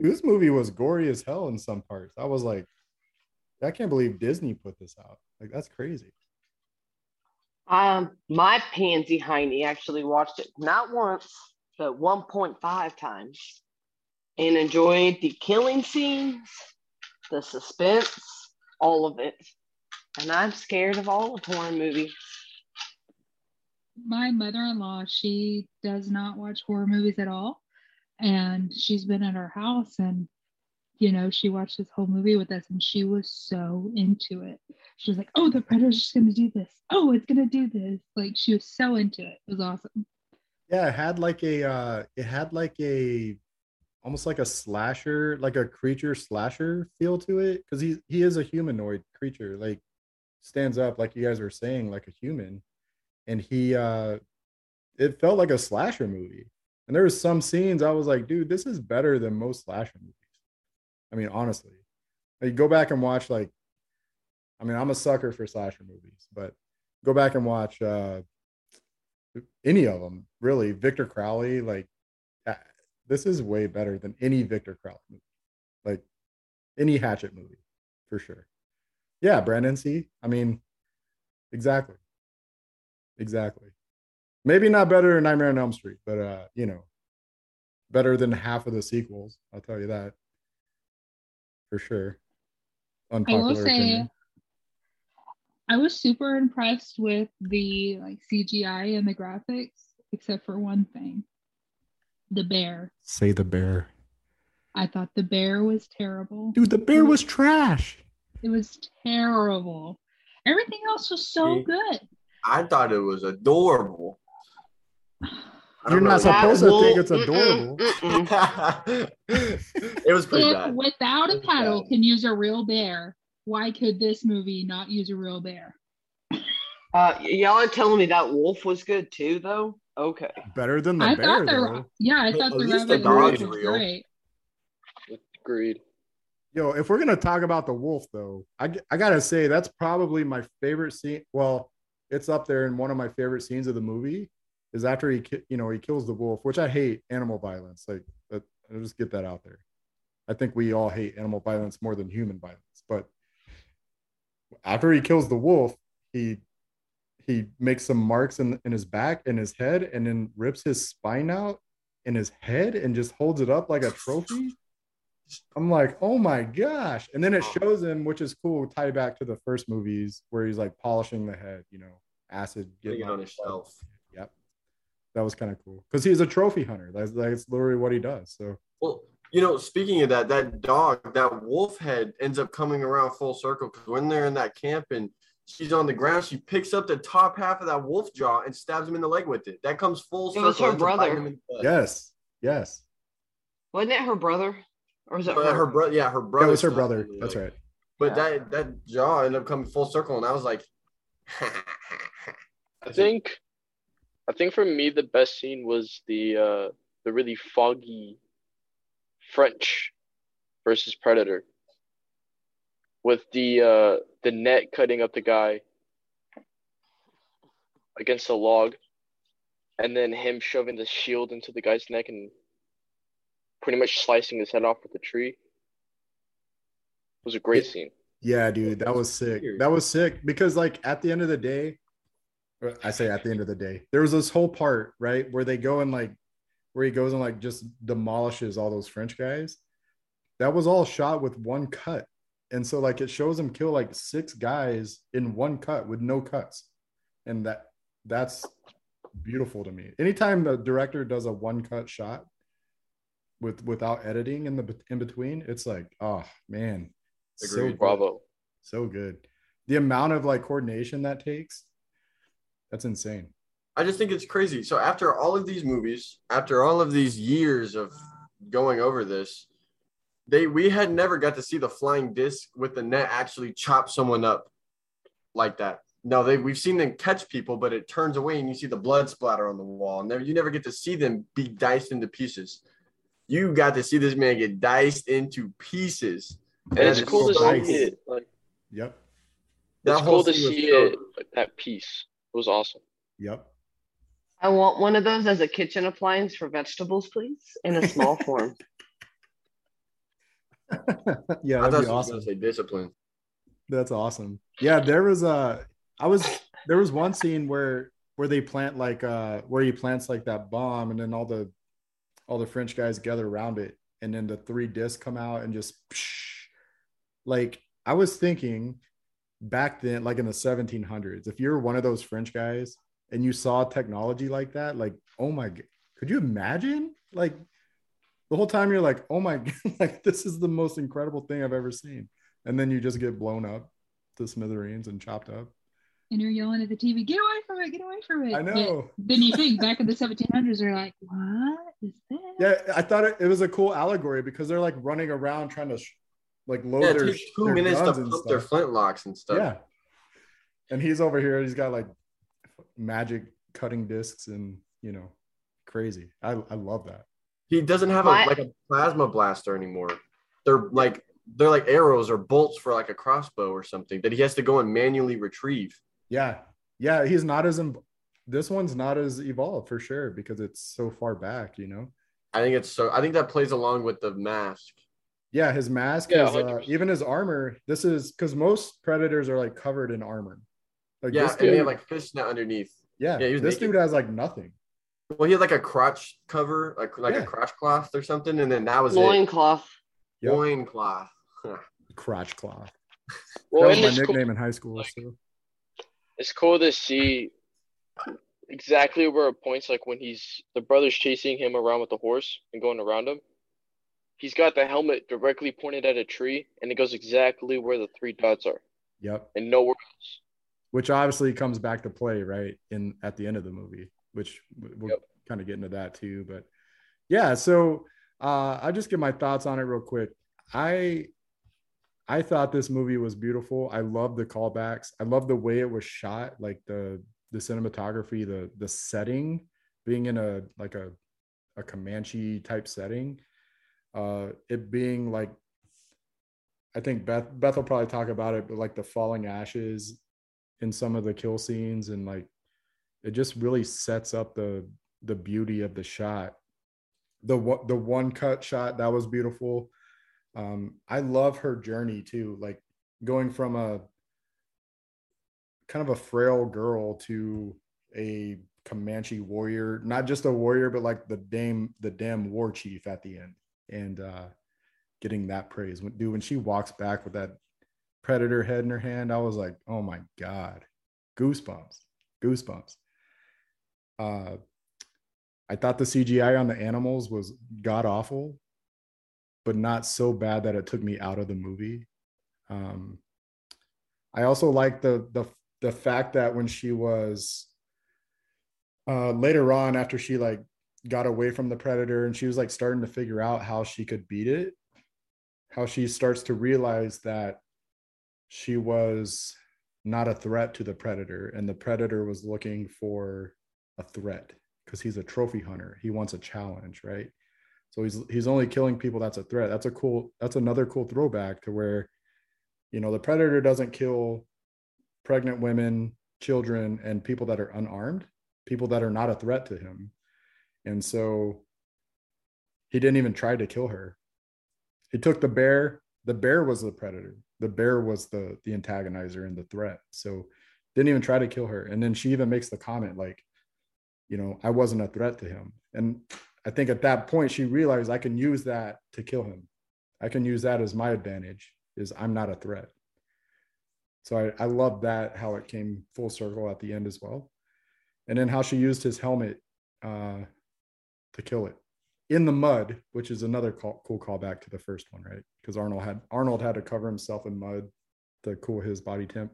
Speaker 2: This movie was gory as hell in some parts. I was like, I can't believe Disney put this out. Like, that's crazy.
Speaker 5: Um, my pansy hiney actually watched it not once, but 1.5 times and enjoyed the killing scenes, the suspense, all of it. And I'm scared of all of horror movies.
Speaker 3: my mother-in-law she does not watch horror movies at all and she's been at our house and you know she watched this whole movie with us and she was so into it she was like oh the predator's just gonna do this oh it's gonna do this like she was so into it it was awesome
Speaker 2: Yeah, it had like a uh it had like a almost like a slasher, like a creature slasher feel to it. Cause he he is a humanoid creature, like stands up, like you guys were saying, like a human. And he uh it felt like a slasher movie. And there was some scenes I was like, dude, this is better than most slasher movies. I mean, honestly. Like go back and watch like I mean, I'm a sucker for slasher movies, but go back and watch uh any of them really victor crowley like this is way better than any Victor Crowley movie, like any Hatchet movie, for sure. Yeah, Brandon. C. I mean, exactly, exactly. Maybe not better than Nightmare on Elm Street, but uh, you know, better than half of the sequels. I'll tell you that for sure.
Speaker 3: I will say,
Speaker 2: opinion.
Speaker 3: I was super impressed with the like CGI and the graphics, except for one thing: the bear.
Speaker 2: Say the bear,
Speaker 3: I thought the bear was terrible.
Speaker 2: dude. The bear was trash.
Speaker 3: It was terrible. Everything else was so good.
Speaker 4: I thought it was adorable. I
Speaker 2: You're
Speaker 4: don't
Speaker 2: not
Speaker 4: know.
Speaker 2: supposed to
Speaker 5: That
Speaker 2: think it's adorable.
Speaker 5: mm-mm, mm-mm.
Speaker 4: it was pretty
Speaker 3: If
Speaker 4: bad.
Speaker 3: without a paddle can use a real bear, why could this movie not use a real bear?
Speaker 5: Uh, y'all are telling me that wolf was good too, though. Okay.
Speaker 2: Better than the
Speaker 3: I
Speaker 2: bear,
Speaker 3: thought the
Speaker 2: though.
Speaker 3: yeah, I
Speaker 4: At
Speaker 3: thought the
Speaker 4: least the
Speaker 3: rabbit wolf
Speaker 4: dog's
Speaker 3: was
Speaker 4: real.
Speaker 3: great.
Speaker 6: Agreed.
Speaker 2: Yo, if we're gonna talk about the wolf, though, I I gotta say that's probably my favorite scene. Well, it's up there in one of my favorite scenes of the movie. Is after he, you know, he kills the wolf, which I hate animal violence. Like, I'll just get that out there. I think we all hate animal violence more than human violence. But after he kills the wolf, he he makes some marks in, in his back and his head, and then rips his spine out in his head and just holds it up like a trophy. I'm like, oh my gosh. And then it shows him, which is cool, tie back to the first movies where he's like polishing the head, you know, acid getting
Speaker 4: it on his shelf.
Speaker 2: Yep. That was kind of cool because he's a trophy hunter. That's that's literally what he does. So
Speaker 4: Well, you know, speaking of that, that dog, that wolf head ends up coming around full circle because when they're in that camp and she's on the ground, she picks up the top half of that wolf jaw and stabs him in the leg with it. That comes full
Speaker 5: It
Speaker 4: circle.
Speaker 5: was her
Speaker 4: ends up biting
Speaker 5: brother.
Speaker 4: him in the butt.
Speaker 2: yes, yes.
Speaker 5: Wasn't it her brother? Or was it
Speaker 4: uh,
Speaker 5: her?
Speaker 4: her brother, yeah, her brother.
Speaker 2: That was her brother.
Speaker 4: him
Speaker 2: That's
Speaker 4: leg.
Speaker 2: right.
Speaker 4: But
Speaker 5: Yeah.
Speaker 4: that that jaw ended up coming full circle, and I was like, *laughs*
Speaker 6: I think I think for me the best scene was the uh the really foggy French versus Predator. With the uh the net cutting up the guy against the log and then him shoving the shield into the guy's neck and pretty much slicing his head off with the tree. It was a great
Speaker 2: Yeah.
Speaker 6: scene.
Speaker 2: Yeah, dude, that was sick. That was sick because, like, at the end of the day, or I say at the end of the day, there was this whole part, right, where they go and like, where he goes and like just demolishes all those French guys. That was all shot with one cut. And so, like, it shows him kill like six guys in one cut with no cuts. And that that's beautiful to me. Anytime the director does a one cut shot with without editing in the in between, it's like, oh man, so
Speaker 4: Agreed.
Speaker 2: good.
Speaker 6: Bravo.
Speaker 2: So good. The amount of like coordination that takes, that's insane.
Speaker 4: I just think it's crazy. So after all of these movies, after all of these years of going over this, they we had never got to see the flying disc with the net actually chop someone up like that. No, they we've seen them catch people, but it turns away and you see the blood splatter on the wall. And never you never get to see them be diced into pieces. You got to see this man get diced into pieces.
Speaker 6: And
Speaker 4: that
Speaker 6: it's cool to
Speaker 4: so
Speaker 2: nice.
Speaker 6: see it. Like
Speaker 2: Yep.
Speaker 4: That
Speaker 6: it's cool to
Speaker 4: scene
Speaker 6: see it like that piece. It was awesome.
Speaker 2: Yep.
Speaker 5: I want one of those as a kitchen appliance for vegetables, please, in a small form. *laughs* *laughs*
Speaker 2: yeah, that'd
Speaker 4: thought
Speaker 2: be
Speaker 4: you was
Speaker 2: awesome.
Speaker 4: say discipline.
Speaker 2: That's awesome. Yeah, there was a I was there was one scene where where they plant like uh where he plants like that bomb and then all the all the French guys gather around it and then the three discs come out and just like I was thinking back then like in the 1700s if you're one of those French guys and you saw technology like that like oh my could you imagine like the whole time you're like oh my *laughs* god like this is the most incredible thing I've ever seen and then you just get blown up to smithereens and chopped up.
Speaker 3: And you're yelling at the TV, get away from it, get away from it.
Speaker 2: I
Speaker 3: But
Speaker 2: know.
Speaker 3: then you think back in the 1700s, they're like, what is this?
Speaker 2: Yeah, I thought it, it was a cool allegory because they're like running around trying to sh- like load
Speaker 4: Yeah, it
Speaker 2: their,
Speaker 4: two
Speaker 2: their
Speaker 4: minutes to
Speaker 2: guns and
Speaker 4: pump their
Speaker 2: stuff.
Speaker 4: flintlocks and stuff.
Speaker 2: Yeah. And he's over here, he's got like magic cutting discs and you know, crazy. I, I love that.
Speaker 4: He doesn't have a like a plasma blaster anymore. They're like they're like arrows or bolts for like a crossbow or something that he has to go and manually retrieve.
Speaker 2: Yeah. Yeah. He's not as, em- this one's not as evolved for sure because it's so far back, you know?
Speaker 4: I think it's so. I think that plays along with the mask.
Speaker 2: Yeah, his mask,
Speaker 6: Yeah,
Speaker 2: his, uh, even his armor. This is because most predators are like covered in armor. Like
Speaker 4: Yeah,
Speaker 2: this
Speaker 4: and
Speaker 2: dude,
Speaker 4: they have like fishnet underneath.
Speaker 2: yeah,
Speaker 4: yeah,
Speaker 2: this
Speaker 4: naked.
Speaker 2: dude has like nothing.
Speaker 4: Well, he had like a crotch cover, like like
Speaker 2: Yeah.
Speaker 4: a crotch cloth or something, and then that was
Speaker 5: Loincloth.
Speaker 4: it.
Speaker 2: Yep.
Speaker 4: Loincloth.
Speaker 2: Crotch cloth.
Speaker 6: Well,
Speaker 2: that was my
Speaker 6: it's cool,
Speaker 2: nickname in high school. So
Speaker 6: it's cool to see exactly where it points. Like when he's the brother's chasing him around with the horse and going around him. He's got the helmet directly pointed at a tree, and it goes exactly where the three dots are,
Speaker 2: yep.
Speaker 6: and nowhere else.
Speaker 2: Which obviously comes back to play right in at the end of the movie, which we'll
Speaker 6: Yep.
Speaker 2: kind of get into that too. But yeah, so uh, I'll just give my thoughts on it real quick. I I thought this movie was beautiful. I love the callbacks. I love the way it was shot, like the the cinematography, the the setting, being in a like a a Comanche type setting. Uh, it being like, I think Beth Beth will probably talk about it, but like the falling ashes in some of the kill scenes, and like it just really sets up the the beauty of the shot. The the one cut shot that was beautiful. Um, I love her journey too, like going from a kind of a frail girl to a Comanche warrior, not just a warrior, but like the damn the damn war chief at the end, and uh, getting that praise. When, dude, when she walks back with that predator head in her hand, I was like, oh my god, goosebumps, goosebumps. Uh, I thought the CGI on the animals was god awful, but not so bad that it took me out of the movie. Um, I also like the the the fact that when she was uh, later on after she like got away from the predator and she was like starting to figure out how she could beat it, how she starts to realize that she was not a threat to the predator and the predator was looking for a threat because he's a trophy hunter. He wants a challenge, right? So he's he's only killing people that's a threat. That's a cool that's another cool throwback to where you know the predator doesn't kill pregnant women, children and people that are unarmed, people that are not a threat to him. And so he didn't even try to kill her. He took the bear, the bear was the predator. The bear was the the antagonizer and the threat. So didn't even try to kill her. And then she even makes the comment like you know, I wasn't a threat to him. And I think at that point she realized I can use that to kill him. I can use that as my advantage is I'm not a threat. So I, I love that how it came full circle at the end as well. And then how she used his helmet uh, to kill it in the mud, which is another call, cool callback to the first one, right? Because Arnold had Arnold had to cover himself in mud to cool his body temp.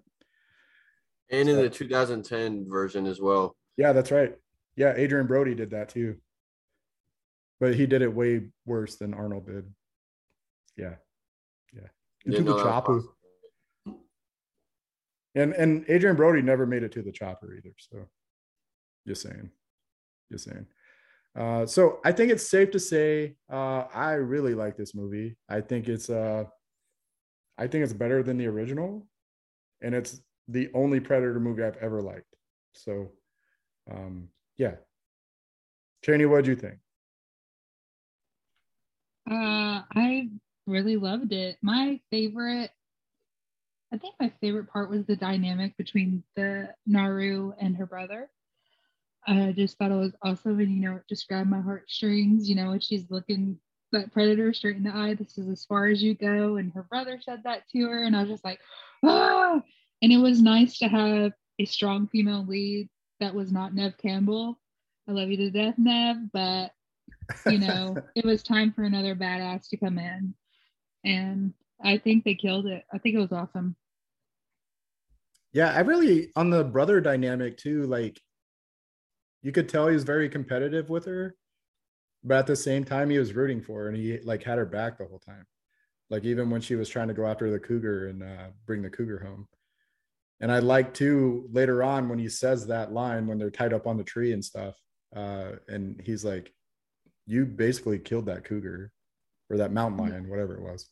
Speaker 4: And in the 2010 version as well.
Speaker 2: Yeah, that's right. Yeah, Adrien Brody did that too. But he did it way worse than Arnold did. Yeah. Yeah.
Speaker 4: Didn't
Speaker 2: the chopper. And and Adrien Brody never made it to the chopper either. So just saying. Just saying. Uh, so I think it's safe to say uh, I really like this movie. I think it's uh, I think it's better than the original, and it's the only Predator movie I've ever liked. So um, yeah. Cheney, what do you think?
Speaker 3: Uh, I really loved it. My favorite, I think my favorite part was the dynamic between the Naru and her brother. I just thought it was awesome, and you know, it just grabbed my heartstrings. You know, when she's looking that predator straight in the eye, this is as far as you go, and her brother said that to her, and I was just like, ah! And it was nice to have a strong female lead that was not Neve Campbell. I love you to death, Neve, but you know, *laughs* it was time for another badass to come in. And I think they killed it. I think it was awesome.
Speaker 2: Yeah, I really on the brother dynamic too. Like, you could tell he was very competitive with her, but at the same time, he was rooting for her and he like had her back the whole time. Like even when she was trying to go after the cougar and uh, bring the cougar home. And I like too later on when he says that line when they're tied up on the tree and stuff, uh, and he's like, "You basically killed that cougar, or that mountain lion, whatever it was."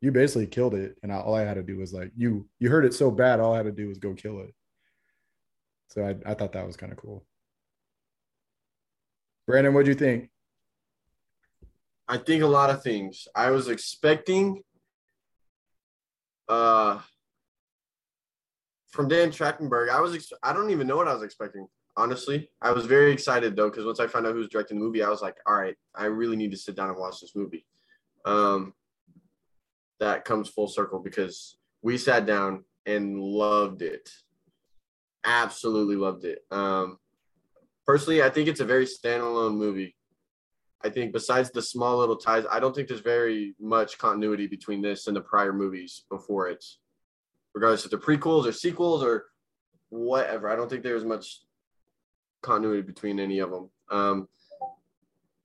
Speaker 2: you basically killed it and I, all i had to do was like you you heard it so bad all i had to do was go kill it so i, I thought that was kind of cool brandon what do you think
Speaker 4: I think a lot of things. I was expecting uh from Dan Trachtenberg. I was ex- I don't even know what I was expecting. Honestly, I was very excited though because once I found out who was directing the movie, I was like, all right, I really need to sit down and watch this movie. Um, that comes full circle because we sat down and loved it. Absolutely loved it. Um, personally, I think it's a very standalone movie. I think besides the small little ties, I don't think there's very much continuity between this and the prior movies before it, regardless if they're prequels or sequels or whatever. I don't think there's much continuity between any of them. Um,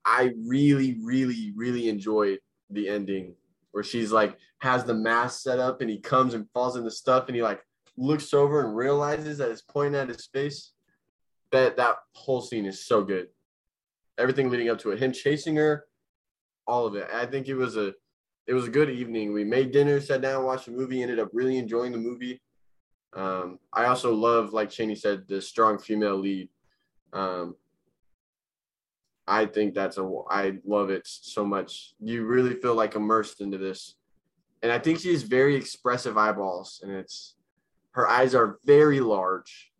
Speaker 4: I really, really, really enjoyed the ending where she's like has the mask set up and he comes and falls into stuff and he like looks over and realizes that it's pointing at his face. That that whole scene is so good everything leading up to it, him chasing her, all of it. I think it was a it was a good evening. We made dinner, sat down, watched a movie, ended up really enjoying the movie. Um, I also love, like Cheney said, the strong female lead. Um, I think that's a I love it so much. You really feel like immersed into this. And I think she has very expressive eyeballs and it's her eyes are very large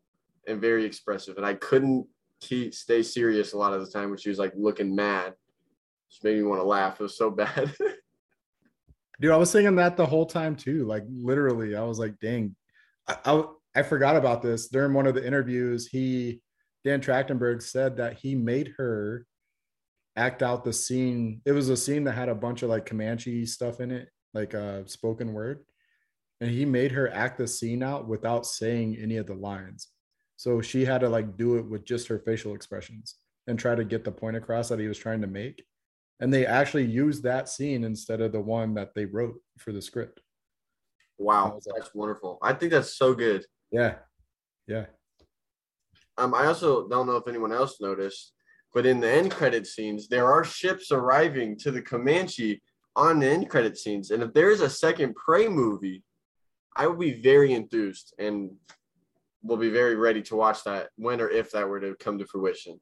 Speaker 4: and very expressive. And I couldn't keep stay serious a lot of the time when she was like looking mad. Just made me want to laugh. It was so *laughs* bad.
Speaker 2: Dude, I was thinking that the whole time too. Like literally, I was like, dang, I, I, I forgot about this. During one of the interviews, he Dan Trachtenberg said that he made her act out the scene. It was a scene that had a bunch of like Comanche stuff in it, like a uh, spoken word. And he made her act the scene out without saying any of the lines. So she had to like do it with just her facial expressions and try to get the point across that he was trying to make. And they actually used that scene instead of the one that they wrote for the script.
Speaker 4: Wow, that's wonderful. I think that's so good.
Speaker 2: Yeah. Yeah.
Speaker 4: Um, I also don't know if anyone else noticed, but in the end credit scenes, there are ships arriving to the Comanche on the end credit scenes. And if there's a second Prey movie, I would be very enthused and will be very ready to watch that when or if that were to come to fruition.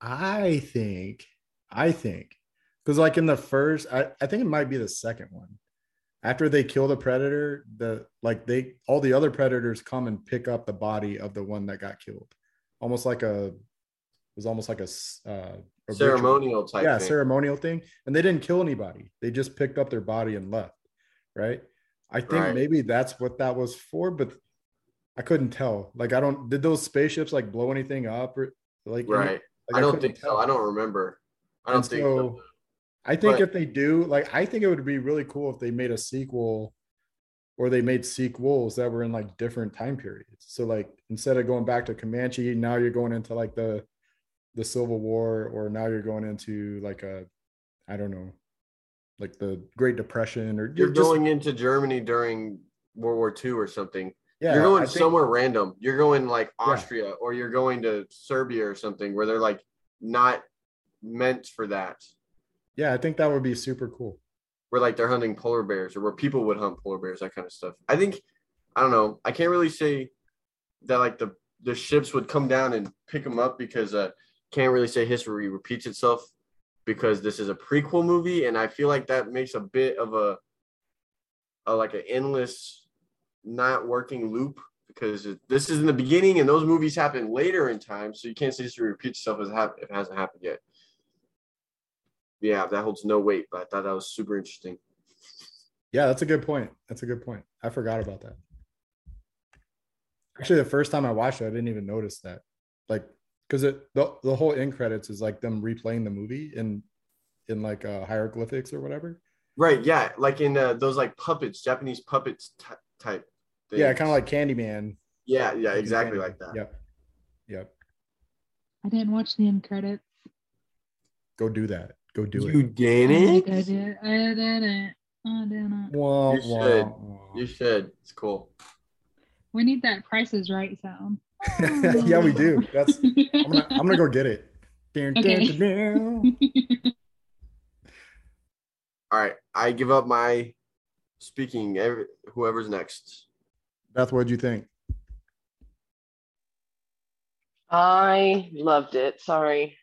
Speaker 2: I think, I think, because like in the first, I, I think it might be the second one. After they kill the predator, the like they all the other predators come and pick up the body of the one that got killed, almost like a it was almost like a, uh, a
Speaker 4: ceremonial
Speaker 2: ritual.
Speaker 4: type.
Speaker 2: yeah
Speaker 4: thing.
Speaker 2: ceremonial thing, and they didn't kill anybody. They just picked up their body and left. Right. I think
Speaker 4: Right.
Speaker 2: maybe that's what that was for, but I couldn't tell. Like, I don't. Did those spaceships like blow anything up or like?
Speaker 4: Right.
Speaker 2: like,
Speaker 4: I don't think so. I don't remember. I don't
Speaker 2: And
Speaker 4: think so.
Speaker 2: so, I think
Speaker 4: But-
Speaker 2: if they do, like, I think it would be really cool if they made a sequel, or they made sequels that were in like different time periods. So, like, instead of going back to Comanche, now you're going into like the the Civil War, or now you're going into like a, I don't know, like the Great Depression, or
Speaker 4: You're
Speaker 2: just-
Speaker 4: going into Germany during World War II or something.
Speaker 2: Yeah,
Speaker 4: you're going
Speaker 2: I think-
Speaker 4: somewhere random. You're going like Austria or you're going to Serbia or something where they're like not meant for that.
Speaker 2: Yeah, I think that would be super cool.
Speaker 4: Where like they're hunting polar bears or where people would hunt polar bears, that kind of stuff. I think I don't know. I can't really say that like the the ships would come down and pick them up because uh can't really say history repeats itself because this is a prequel movie and I feel like that makes a bit of a, a like an endless not working loop because it, this is in the beginning and those movies happen later in time so you can't say history repeats itself as it, hap- if it hasn't happened yet. Yeah, that holds no weight, but I thought that was super interesting.
Speaker 2: Yeah, that's a good point. That's a good point. I forgot about that. Actually, the first time I watched it, I didn't even notice that. Like, because it the, the whole end credits is like them replaying the movie in in like uh, hieroglyphics or whatever.
Speaker 4: Right, yeah, like in uh, those like puppets, Japanese puppets ty- type.
Speaker 2: Yeah, kind of like Candyman.
Speaker 4: Yeah, yeah, exactly
Speaker 2: Candyman.
Speaker 4: like that.
Speaker 2: Yep. Yep.
Speaker 3: I didn't watch the end credits.
Speaker 2: Go do that. Go do
Speaker 4: You
Speaker 2: it.
Speaker 4: You did
Speaker 3: I think
Speaker 4: it?
Speaker 3: I did. I didn't. I didn't.
Speaker 2: Wah,
Speaker 4: You
Speaker 2: wah,
Speaker 4: should.
Speaker 2: wah.
Speaker 4: You should. It's cool.
Speaker 3: We need that prices Right sound. *laughs*
Speaker 2: yeah, we do. That's. I'm gonna. I'm gonna go get it. Dun, dun,
Speaker 3: Okay.
Speaker 2: dun, dun. *laughs*
Speaker 4: All right, I give up my speaking. Every, whoever's next.
Speaker 2: Beth, what'd you think?
Speaker 5: I loved it. Sorry.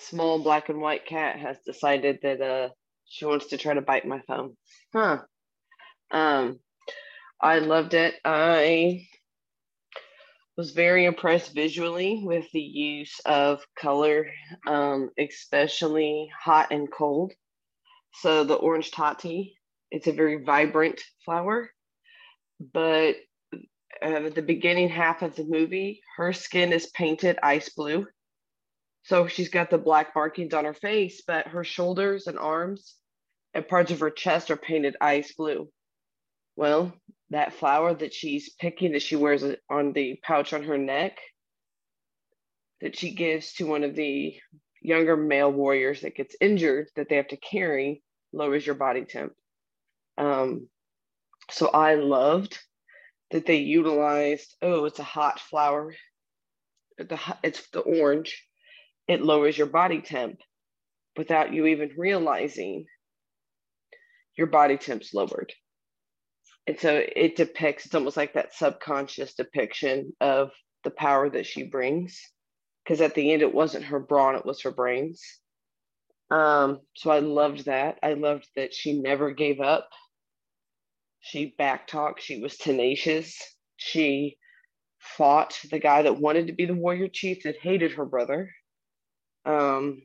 Speaker 5: small black and white cat has decided that uh she wants to try to bite my phone. Huh. Um I loved it. I was very impressed visually with the use of color, um, especially hot and cold. So the orange tati, it's a very vibrant flower, but uh, the beginning half of the movie, her skin is painted ice blue. So she's got the black markings on her face, but her shoulders and arms and parts of her chest are painted ice blue. Well, that flower that she's picking that she wears on the pouch on her neck that she gives to one of the younger male warriors that gets injured that they have to carry lowers your body temp. Um, so I loved that they utilized, oh, it's a hot flower. The, it's the orange. It lowers your body temp without you even realizing your body temp's lowered and so it depicts it's almost like that subconscious depiction of the power that she brings because at the end it wasn't her brawn it was her brains um so i loved that i loved that she never gave up she backtalked she was tenacious she fought the guy that wanted to be the warrior chief that hated her brother um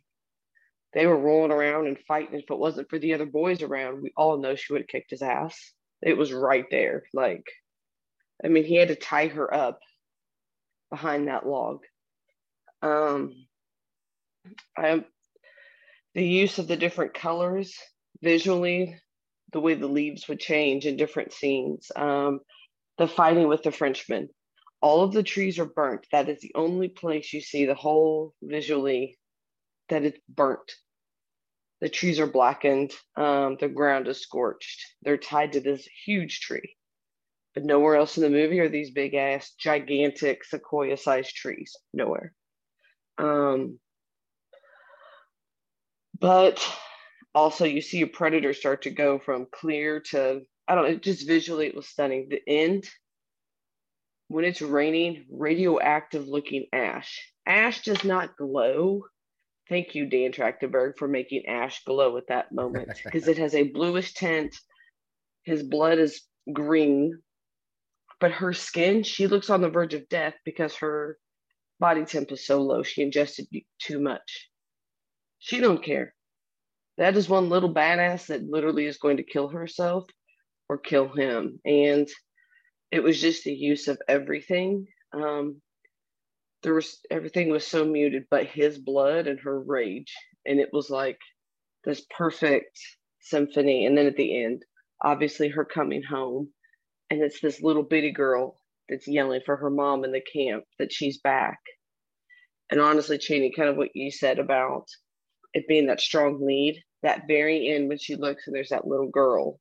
Speaker 5: they were rolling around and fighting if it wasn't for the other boys around we all know she would have kicked his ass it was right there. Like, I mean, he had to tie her up behind that log. Um, I, the use of the different colors visually, the way the leaves would change in different scenes, um, the fighting with the Frenchman. All of the trees are burnt. That is the only place you see the whole visually that it's burnt. The trees are blackened. Um, the ground is scorched. They're tied to this huge tree. But nowhere else in the movie are these big ass, gigantic sequoia sized trees. Nowhere. Um, but also, you see a predator start to go from clear to, I don't know, just visually, it was stunning. The end, when it's raining, radioactive looking ash. Ash does not glow Thank you, Dan Trachtenberg, for making Ash glow at that moment *laughs* because it has a bluish tint. His blood is green, but her skin, she looks on the verge of death because her body temp is so low. She ingested too much. She don't care. That is one little badass that literally is going to kill herself or kill him. And it was just the use of everything. Um, there was everything was so muted but his blood and her rage and it was like this perfect symphony and then at the end obviously her coming home and it's this little bitty girl that's yelling for her mom in the camp that she's back and honestly cheney kind of what you said about it being that strong lead that very end when she looks and there's that little girl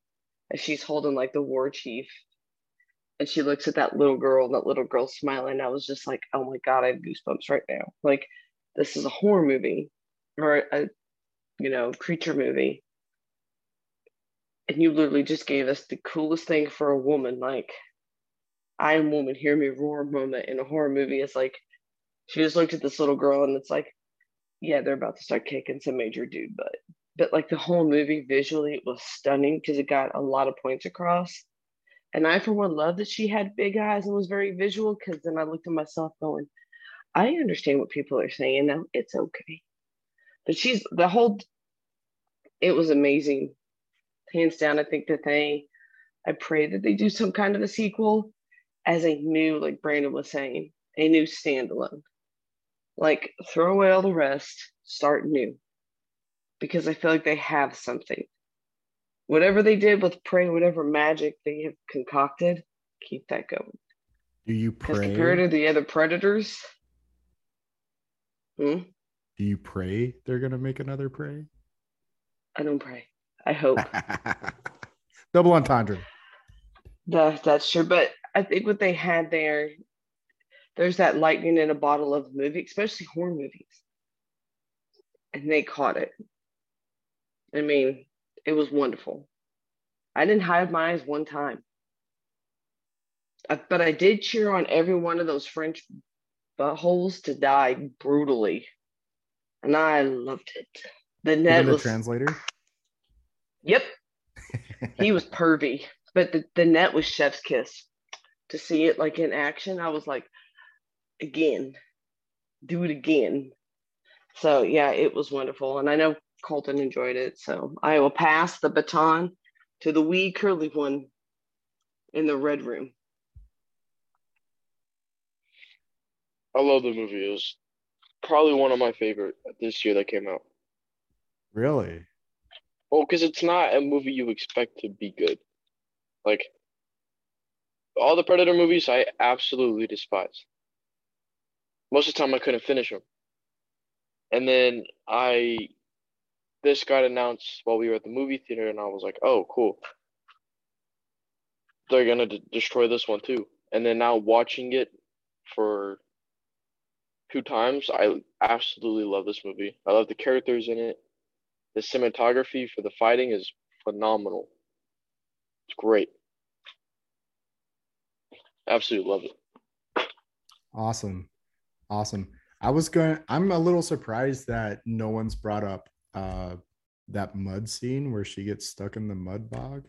Speaker 5: and she's holding like the war chief and she looks at that little girl and that little girl smiling. I was just like, oh my God, I have goosebumps right now. Like, this is a horror movie or a, you know, creature movie. And you literally just gave us the coolest thing for a woman. Like, I am woman, hear me roar moment in a horror movie. It's like, she just looked at this little girl and it's like, yeah, they're about to start kicking some major dude butt. But like the whole movie visually, it was stunning because it got a lot of points across and I, for one, love that she had big eyes and was very visual because then I looked at myself going, I understand what people are saying now. It's okay. But she's the whole, it was amazing. Hands down, I think that they, I pray that they do some kind of a sequel as a new, like Brandon was saying, a new standalone. Like throw away all the rest, start new. Because I feel like they have something whatever they did with prey, whatever magic they have concocted, keep that going.
Speaker 2: Do you pray?
Speaker 5: compared to the other predators, hmm?
Speaker 2: Do you pray they're gonna make another prey?
Speaker 5: I don't pray. I hope. *laughs*
Speaker 2: Double entendre.
Speaker 5: That that's true, but I think what they had there, there's that lightning in a bottle of movie, especially horror movies, and they caught it. I mean, it was wonderful. I didn't hide my eyes one time. but I did cheer on every one of those French buttholes to die brutally. and I loved it. The net
Speaker 2: the
Speaker 5: was
Speaker 2: translator.
Speaker 5: yep, *laughs* he was pervy, but the, the net was chef's kiss. To see it like in action, I was like, again, do it again. So yeah, it was wonderful, and I know Colton enjoyed it. So I will pass the baton to the wee curly one in the red room.
Speaker 6: I love the movie. It was probably one of my favorite this year that came out.
Speaker 2: Really?
Speaker 6: Well, because it's not a movie you expect to be good. Like all the Predator movies, I absolutely despise. Most of the time, I couldn't finish them. And then I, this got announced while we were at the movie theater, and I was like, "Oh, cool! They're gonna d- destroy this one too." And then now watching it for two times, I absolutely love this movie. I love the characters in it. The cinematography for the fighting is phenomenal. It's great. Absolutely love it.
Speaker 2: Awesome. Awesome. I was going I'm a little surprised that no one's brought up uh that mud scene where she gets stuck in the mud bog.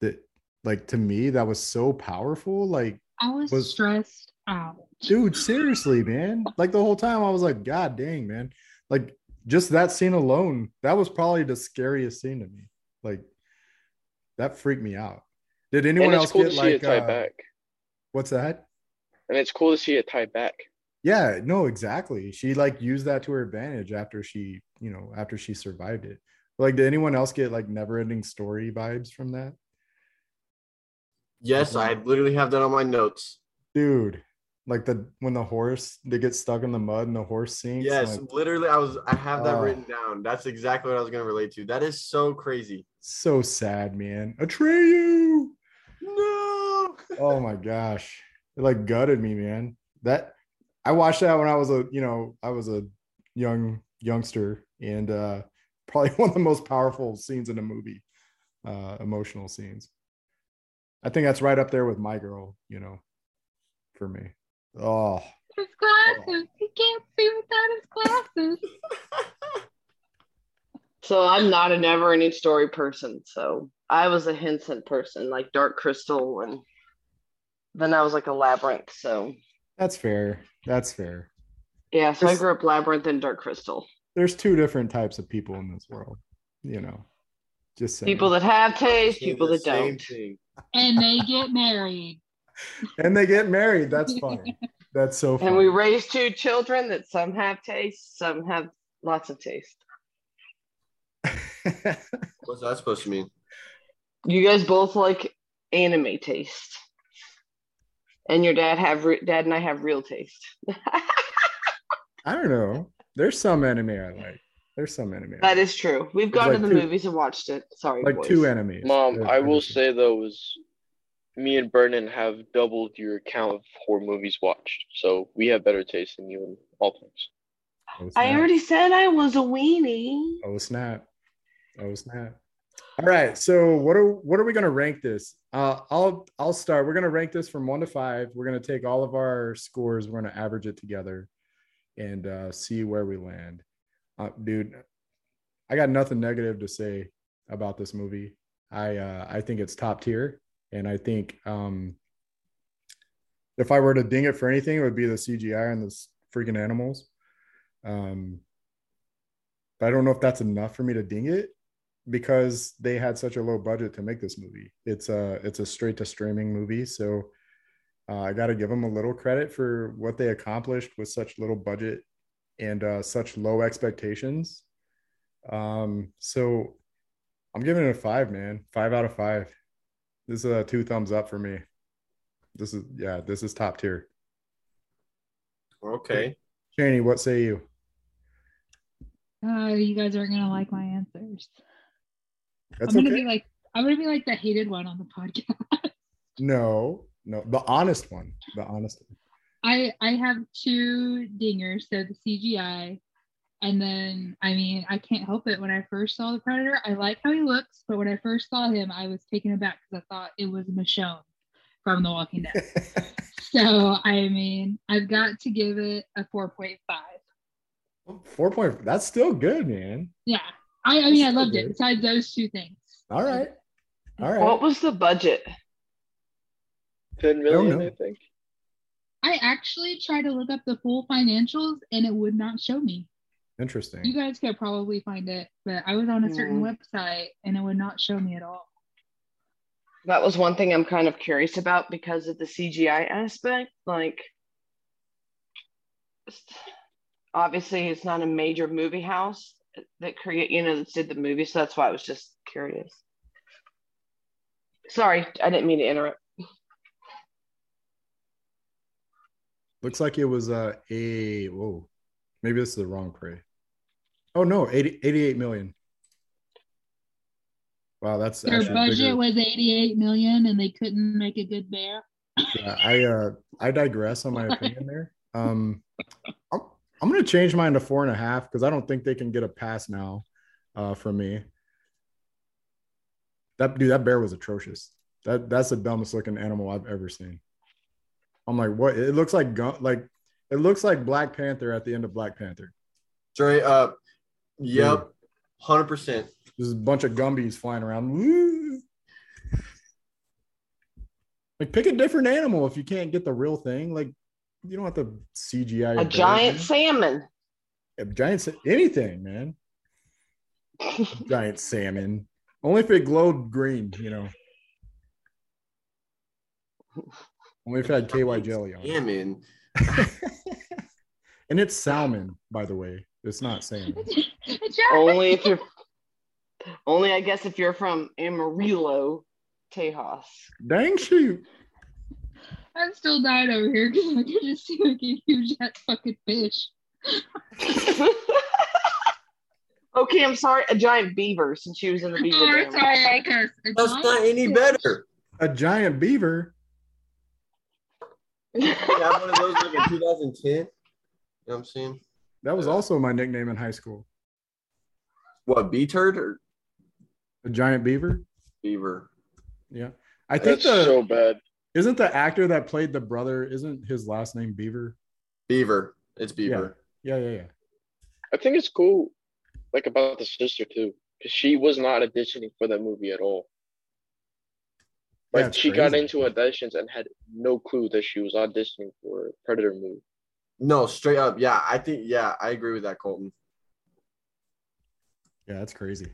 Speaker 2: That like to me that was so powerful like
Speaker 3: I was,
Speaker 2: Was-
Speaker 3: stressed out.
Speaker 2: dude seriously man like the whole time i was like god dang man like just that scene alone that was probably the scariest scene to me like that freaked me out did anyone else
Speaker 6: cool
Speaker 2: get like uh,
Speaker 6: back.
Speaker 2: what's that
Speaker 6: And it's cool to see it tied back.
Speaker 2: yeah no exactly she like used that to her advantage after she you know after she survived it like did anyone else get like never ending story vibes from that
Speaker 4: Yes, I literally have that on my notes.
Speaker 2: dude like the when the horse they get stuck in the mud and the horse sinks
Speaker 4: Yes,
Speaker 2: like,
Speaker 4: literally, I was. I have that
Speaker 2: Oh.
Speaker 4: written down. That's exactly what I was gonna relate to. That is so crazy.
Speaker 2: so sad man atreyu
Speaker 4: No. *laughs*
Speaker 2: oh my gosh it like gutted me man that i watched that when i was a you know i was a young youngster and uh *laughs* probably one of the most powerful scenes in a movie uh emotional scenes i think that's right up there with my girl you know for me oh
Speaker 3: His glasses. He can't see without his glasses. *laughs*
Speaker 5: So I'm not a never ending story person. So I was a Henson person, like Dark Crystal, and then I was like a Labyrinth. So
Speaker 2: that's fair that's fair
Speaker 5: yeah, so I grew up Labyrinth and Dark Crystal.
Speaker 2: there's two different types of people in this world you know just saying.
Speaker 5: People that have taste, people that don't.
Speaker 4: thing.
Speaker 3: And they get married. *laughs*
Speaker 2: and they get married that's fine. *laughs* that's so funny
Speaker 5: And we raise two children that some have taste, some have lots of taste. *laughs*
Speaker 4: What's that supposed to mean?
Speaker 5: You guys both like anime taste, and your dad have re- dad and I have real taste. *laughs*
Speaker 2: I don't know. There's some anime I like. There's some anime. I
Speaker 5: that
Speaker 2: like.
Speaker 5: is true. We've
Speaker 2: There's
Speaker 5: gone
Speaker 2: like
Speaker 5: to the
Speaker 2: two-
Speaker 5: movies and watched it. Sorry,
Speaker 2: like
Speaker 5: boys.
Speaker 2: two enemies.
Speaker 6: Mom,
Speaker 2: They're-
Speaker 6: I will
Speaker 2: just-
Speaker 6: say though, is me and Brennan have doubled your count of horror movies watched, so we have better taste than you in all things.
Speaker 2: Oh,
Speaker 5: I already said I was a weenie.
Speaker 2: Oh snap! Oh snap! All right. So what are what are we gonna rank this? Uh, I'll I'll start. We're gonna rank this from one to five. We're gonna take all of our scores. We're gonna average it together, and uh, see where we land. Uh, dude, I got nothing negative to say about this movie. I uh, I think it's top tier, and I think um, if I were to ding it for anything, it would be the CGI and the freaking animals. Um, but I don't know if that's enough for me to ding it because they had such a low budget to make this movie. It's a it's a straight to streaming movie, so uh, I got to give them a little credit for what they accomplished with such little budget and uh, such low expectations. Um, so I'm giving it a five, man. Five out of five. This is a two thumbs up for me. This is yeah, this is top tier.
Speaker 4: Okay.
Speaker 2: Shaney, what say you?
Speaker 3: Uh, you guys aren't gonna like my answers.
Speaker 2: That's
Speaker 3: I'm gonna
Speaker 2: okay.
Speaker 3: be like I'm gonna be like the hated one on the podcast. *laughs*
Speaker 2: No, no, the honest one. The honest one.
Speaker 3: I I have two dingers, so the CGI, and then I mean I can't help it. When I first saw the Predator, I like how he looks, but when I first saw him, I was taken aback because I thought it was Michonne from The Walking Dead. *laughs* so I mean I've got to give it a four point five.
Speaker 2: Four point. That's still good, man.
Speaker 3: Yeah. I, I mean, I loved it. Besides those two things.
Speaker 2: All right. All right.
Speaker 5: What was the budget?
Speaker 6: 10
Speaker 2: don't
Speaker 6: million. I think.
Speaker 3: I actually tried to look up the full financials and it would not show me.
Speaker 2: Interesting.
Speaker 3: You guys could probably find it, but I was on a certain
Speaker 5: Mm.
Speaker 3: website and it would not show me at all.
Speaker 5: That was one thing I'm kind of curious about because of the CGI aspect. Like, obviously, it's not a major movie house that create, you know, that did the movie, so that's why I was just curious. Sorry, I didn't mean to interrupt.
Speaker 2: Looks like it was uh, a whoa. Maybe this is the wrong prey. Oh no, 80, 88 million. Wow, that's
Speaker 3: Their budget
Speaker 2: bigger.
Speaker 3: was 88 million and they couldn't make a good bear.
Speaker 2: Yeah, I uh I digress on my opinion there. Um I'm, I'm gonna change mine to four and a half because I don't think they can get a pass now uh from me. That dude, that bear was atrocious. That that's the dumbest looking animal I've ever seen. I'm like, what? It looks like gun like it looks like Black Panther at the end of Black Panther.
Speaker 4: Straight up. Yep. Hundred percent.
Speaker 2: There's a bunch of Gumbies flying around. Woo! Like pick a different animal if you can't get the real thing. Like you don't have to CGI
Speaker 5: A
Speaker 2: bear,
Speaker 5: giant
Speaker 2: man.
Speaker 5: salmon.
Speaker 2: A giant sa- anything, man. *laughs* Giant salmon. Only if it glowed green, you know. Only if it had KY jelly on it.
Speaker 4: Salmon. *laughs*
Speaker 2: and it's salmon, by the way. It's not salmon. *laughs*
Speaker 5: only if you're, only I guess if you're from Amarillo, Tejas.
Speaker 2: Dang shoot.
Speaker 3: I'm still dying over here because I can just see like a huge ass fucking fish. *laughs*
Speaker 5: okay, I'm sorry. A giant beaver since she was in the beaver
Speaker 3: Oh,
Speaker 5: dam.
Speaker 3: sorry, I cursed. A
Speaker 4: That's
Speaker 3: giant
Speaker 4: not any
Speaker 3: fish.
Speaker 4: better.
Speaker 2: A giant beaver. *laughs*
Speaker 4: I had one of those like in 2010. You know what I'm saying?
Speaker 2: That was also my nickname in high school.
Speaker 4: What, B turd or
Speaker 2: A giant beaver.
Speaker 4: beaver?
Speaker 2: Yeah. I think
Speaker 6: That's
Speaker 2: the
Speaker 6: so bad.
Speaker 2: Isn't the actor that played the brother, isn't his last name Beaver?
Speaker 4: Beaver. It's beaver.
Speaker 2: Yeah, yeah, yeah.
Speaker 6: I think it's cool, like about the sister too, because she was not auditioning for that movie at all.
Speaker 2: Yeah,
Speaker 6: Like
Speaker 2: it's
Speaker 6: she got into auditions and had no clue that she was auditioning for a Predator movie.
Speaker 4: No, straight up. Yeah, I think. Yeah, I agree with that, Colton.
Speaker 2: Yeah, that's crazy.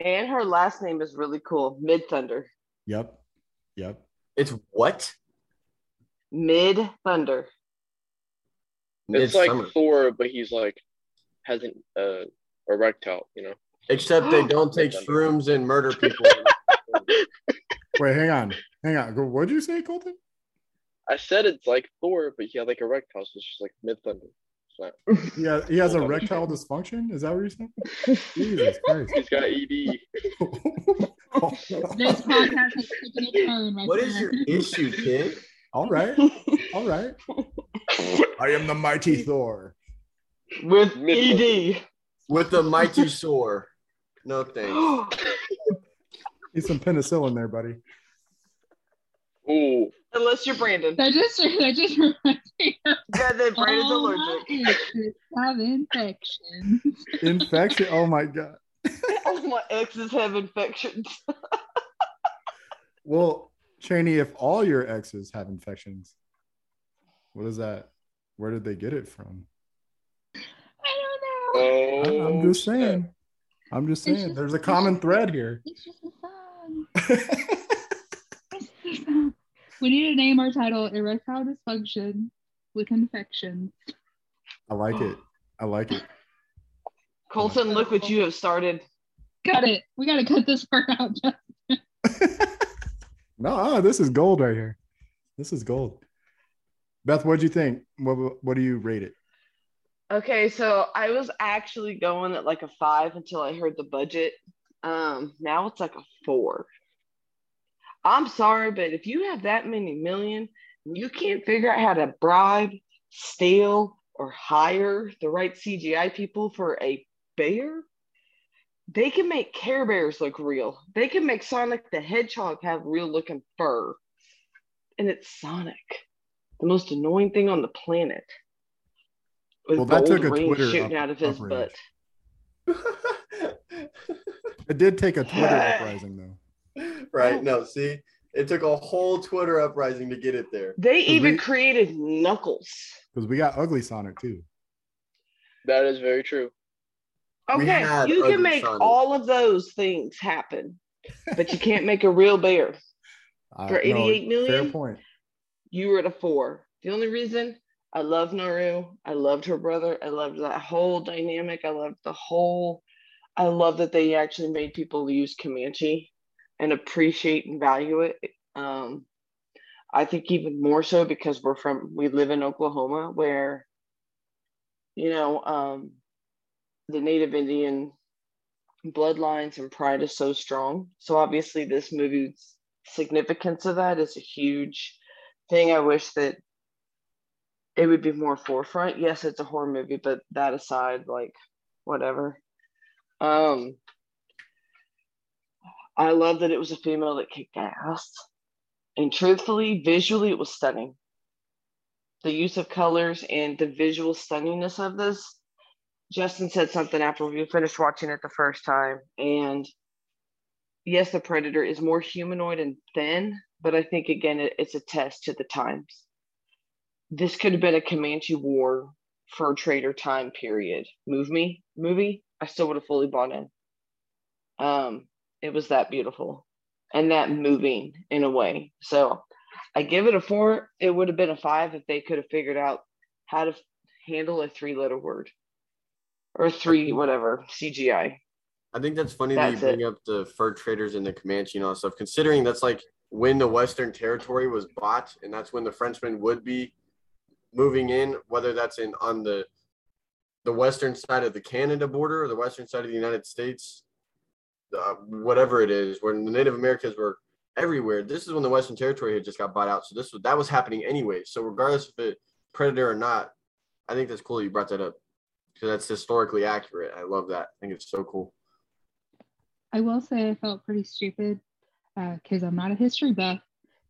Speaker 5: and her last name is really cool. Mid Thunder.
Speaker 2: Yep. Yep.
Speaker 4: It's what?
Speaker 5: Mid Thunder.
Speaker 6: It's
Speaker 4: Midsummer.
Speaker 6: like Thor, but he's like hasn't uh erectile, you know.
Speaker 4: Except they *gasps* don't take
Speaker 6: Midsummer.
Speaker 4: shrooms and murder *laughs* people.
Speaker 2: Wait, hang on. Hang on. What'd you say, Colton?
Speaker 6: I said it's like Thor, but he had like erectile, so it's just like mid thunder. So
Speaker 2: Yeah, he has
Speaker 6: Hold on.
Speaker 2: erectile dysfunction. Is that what you're saying? *laughs* Jesus Christ.
Speaker 6: he's got ED. *laughs*
Speaker 3: This podcast has taken a turn. My
Speaker 4: what is your issue, kid?
Speaker 2: All right. All right. I am the mighty Thor.
Speaker 5: With ED.
Speaker 4: With the mighty sore. No thanks.
Speaker 2: Need some penicillin there, buddy.
Speaker 6: Ooh,
Speaker 5: Unless you're Brandon.
Speaker 3: That just *laughs* that just reminds me of
Speaker 5: Yeah, then Brandon's
Speaker 3: all my
Speaker 5: allergic.
Speaker 3: exes have infections. *laughs*
Speaker 2: Infection. Oh my god.
Speaker 5: All my exes have infections.
Speaker 2: Well, Cheney, if all your exes have infections, what is that? Where did they get it from?
Speaker 3: I don't know.
Speaker 2: I-
Speaker 6: oh,
Speaker 2: I'm just
Speaker 6: snap.
Speaker 2: saying. I'm just saying.
Speaker 3: just-
Speaker 2: There's a common thread here.
Speaker 3: It's just a song. *laughs* It's just a song. We need to name our title Erectile Dysfunction with Infections.
Speaker 2: I like it. I like it.
Speaker 5: Colton, look what you have started.
Speaker 3: Cut it. We got to cut this part out.
Speaker 2: No, oh, *laughs* this is gold right here. This is gold. Beth, what'd you think? What what do you rate it?
Speaker 5: Okay, so I was actually going at like a five until I heard the budget. Um, now it's like a four. I'm sorry, but if you have that many million, and you can't figure out how to bribe, steal, or hire the right CGI people for a bear, they can make Care Bears look real. They can make Sonic the Hedgehog have real looking fur. And it's Sonic, the most annoying thing on the planet. with
Speaker 2: Well, that took a Twitter
Speaker 5: shooting
Speaker 2: up-
Speaker 5: out of his butt. *laughs*
Speaker 2: It did take a Twitter *sighs* uprising though. *laughs*
Speaker 4: right? No, see, it took a whole Twitter uprising to get it there.
Speaker 5: They even
Speaker 2: we-
Speaker 5: created Knuckles.
Speaker 2: Because we got ugly Sonic too.
Speaker 6: That is very true.
Speaker 5: Okay, you can make
Speaker 4: Sonic.
Speaker 5: all of those things happen, but you can't make a real bear. *laughs*
Speaker 2: Uh,
Speaker 5: For
Speaker 2: no,
Speaker 5: 88 million?
Speaker 2: Fair point.
Speaker 5: You were at a four. The only reason I love Naru, I loved her brother, I loved that whole dynamic, I loved the whole. I love that they actually made people use Comanche and appreciate and value it. Um, I think even more so because we're from we live in Oklahoma where, you know, um, the Native Indian bloodlines and pride is so strong. So obviously, this movie's significance of that is a huge thing. I wish that it would be more forefront. Yes, it's a horror movie, but that aside, like whatever. Um, I love that it was a female that kicked ass, and truthfully, visually, it was stunning. The use of colors and the visual stunningness of this. Justin said something after we finished watching it the first time, and yes, the predator is more humanoid and thin, but I think again it, it's a test to the times. This could have been a Comanche War fur trader time period. Move me movie, I still would have fully bought in. Um, it was that beautiful and that moving in a way. So I give it a four. It would have been a five if they could have figured out how to handle a three letter word or three whatever CGI.
Speaker 4: I think that's funny that you
Speaker 5: That's it.
Speaker 4: bring up the fur traders and the Comanche and all that stuff, considering that's like when the Western Territory was bought, and that's when the Frenchmen would be moving in, whether that's in on the the western side of the Canada border or the western side of the United States, uh, whatever it is, when the Native Americans were everywhere. This is when the Western Territory had just got bought out, so this was that was happening anyway. So regardless if it predator or not, I think that's cool that you brought that up because that's historically accurate. I love that. I think it's so cool.
Speaker 3: I will say I felt pretty stupid because I'm not a history buff.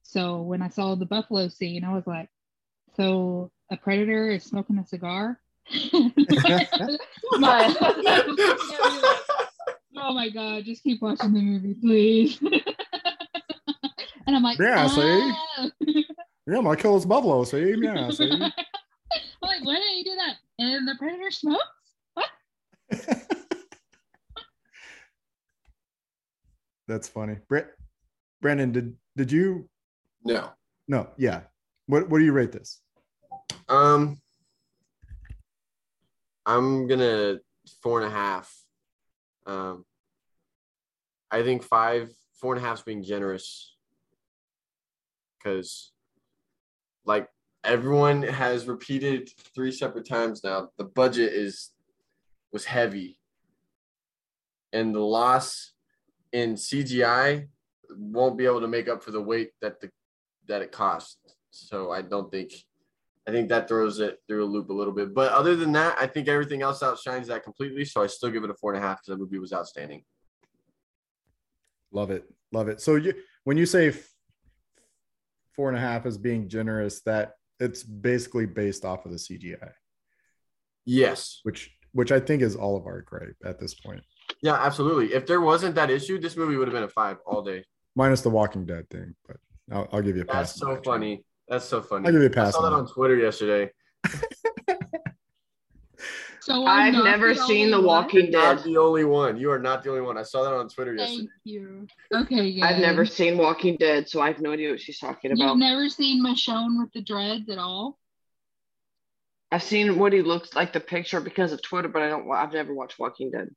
Speaker 3: So when I saw the buffalo scene, I was like, so a predator is smoking a cigar? *laughs* *laughs* My- oh my God, just keep watching the movie, please. *laughs* and I'm like,
Speaker 2: Yeah, see?
Speaker 3: "Ah."
Speaker 2: Yeah, I'm gonna kill this buffalo. See, yeah, *laughs* see.
Speaker 3: I'm like, why didn't you do that? And the predator smokes? What? *laughs*
Speaker 2: That's funny. Brett, Brandon, did did you?
Speaker 4: No.
Speaker 2: No, yeah. What what do you rate this?
Speaker 4: Um, I'm gonna four and a half. Um, I think five, four and a half is being generous because, like everyone has repeated three separate times now, the budget is was heavy, and the loss in CGI won't be able to make up for the weight that the that it cost. So I don't think I think that throws it through a loop a little bit. But other than that, I think everything else outshines that completely. So I still give it a four and a half because the movie was outstanding.
Speaker 2: Love it, love it. So you when you say f- four and a half is being generous, that it's basically based off of the CGI,
Speaker 4: Yes.
Speaker 2: which which I think is all of our gripe at this point,
Speaker 4: Yeah, absolutely. If there wasn't that issue, this movie would have been a five all day.
Speaker 2: minus the Walking Dead thing. But I'll, I'll give you a pass.
Speaker 4: That's so
Speaker 2: that,
Speaker 4: funny. That's so funny.
Speaker 2: I'll give you a
Speaker 4: I
Speaker 2: pass
Speaker 4: saw
Speaker 2: on
Speaker 4: that
Speaker 2: that.
Speaker 4: on Twitter yesterday. *laughs*
Speaker 3: So
Speaker 5: I've
Speaker 3: I'm
Speaker 5: never
Speaker 3: the
Speaker 5: seen
Speaker 3: only
Speaker 5: The
Speaker 3: one?
Speaker 5: Walking
Speaker 4: Not
Speaker 5: Dead.
Speaker 4: the only one. You are not the only one. I saw that on Twitter yesterday.
Speaker 3: Thank you. Okay, good.
Speaker 5: I've never seen Walking Dead, so I have no idea what she's talking about.
Speaker 3: You've never seen Michonne with the dreads at all?
Speaker 5: I've seen what he looks like the picture because of Twitter, but I don't. I've never watched Walking Dead.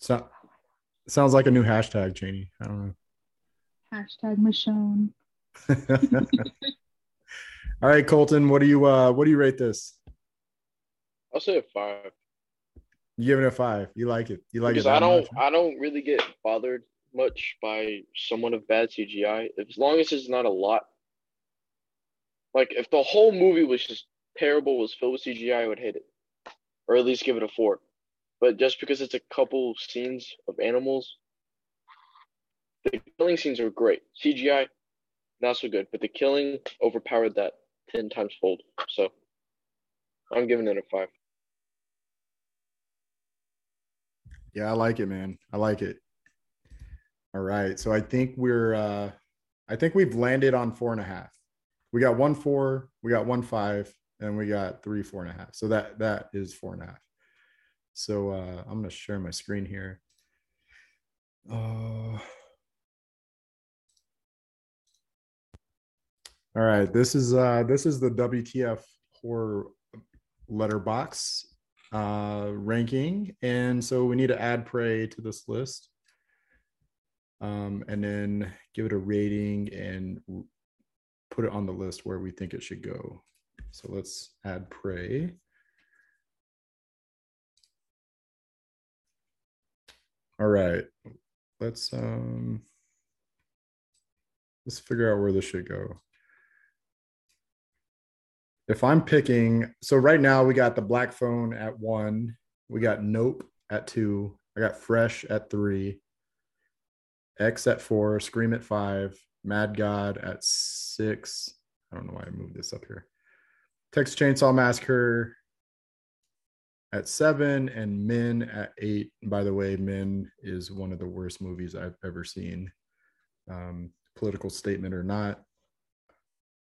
Speaker 2: So, sounds like a new hashtag, Cheney. I don't know.
Speaker 3: Hashtag Michonne. *laughs*
Speaker 2: All right, Colton, what do you uh what do you rate this?
Speaker 6: I'll say a five
Speaker 2: You give it a five. You like it. You like
Speaker 6: because
Speaker 2: it.
Speaker 6: I don't
Speaker 2: much?
Speaker 6: I don't really get bothered much by someone of bad CGI as long as it's not a lot. Like if the whole movie was just terrible, was filled with CGI, I would hate it, or at least give it a four. But just because it's a couple scenes of animals, the killing scenes are great. CGI, not so good, but the killing overpowered that ten times fold. So I'm giving it a five.
Speaker 2: Yeah, I like it, man. I like it. All right. So I think we're uh I think we've landed on four and a half. We got one four, we got one five, and we got three four and a half. So that that is four and a half. So uh I'm gonna share my screen here. Uh all right, this is uh this is the WTF horror letterbox uh ranking. And so we need to add prey to this list um and then give it a rating and put it on the list where we think it should go. So let's add prey. All right let's um let's figure out where this should go if I'm picking, so right now we got the black phone at one, we got Nope at two, I got Fresh at three, X at four, Scream at five, Mad God at six. I don't know why I moved this up here. Texas Chainsaw Massacre at seven, and Men at eight. By the way, Men is one of the worst movies I've ever seen. Um, political statement or not,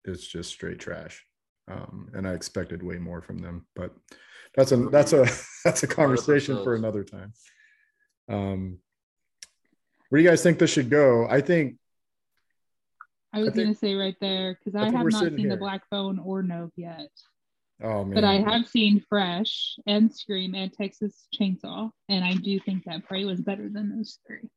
Speaker 2: it's just straight trash um, and I expected way more from them. But that's a *laughs* that's a that's a conversation for another time. Um, where do you guys think this should go? I think
Speaker 3: I was gonna say right there because
Speaker 2: I
Speaker 3: I, have not seen
Speaker 2: here.
Speaker 3: the Black Phone or Nope yet,
Speaker 2: oh man,
Speaker 3: but I have seen Fresh and Scream and Texas Chainsaw, and I do think that Prey was better than those three.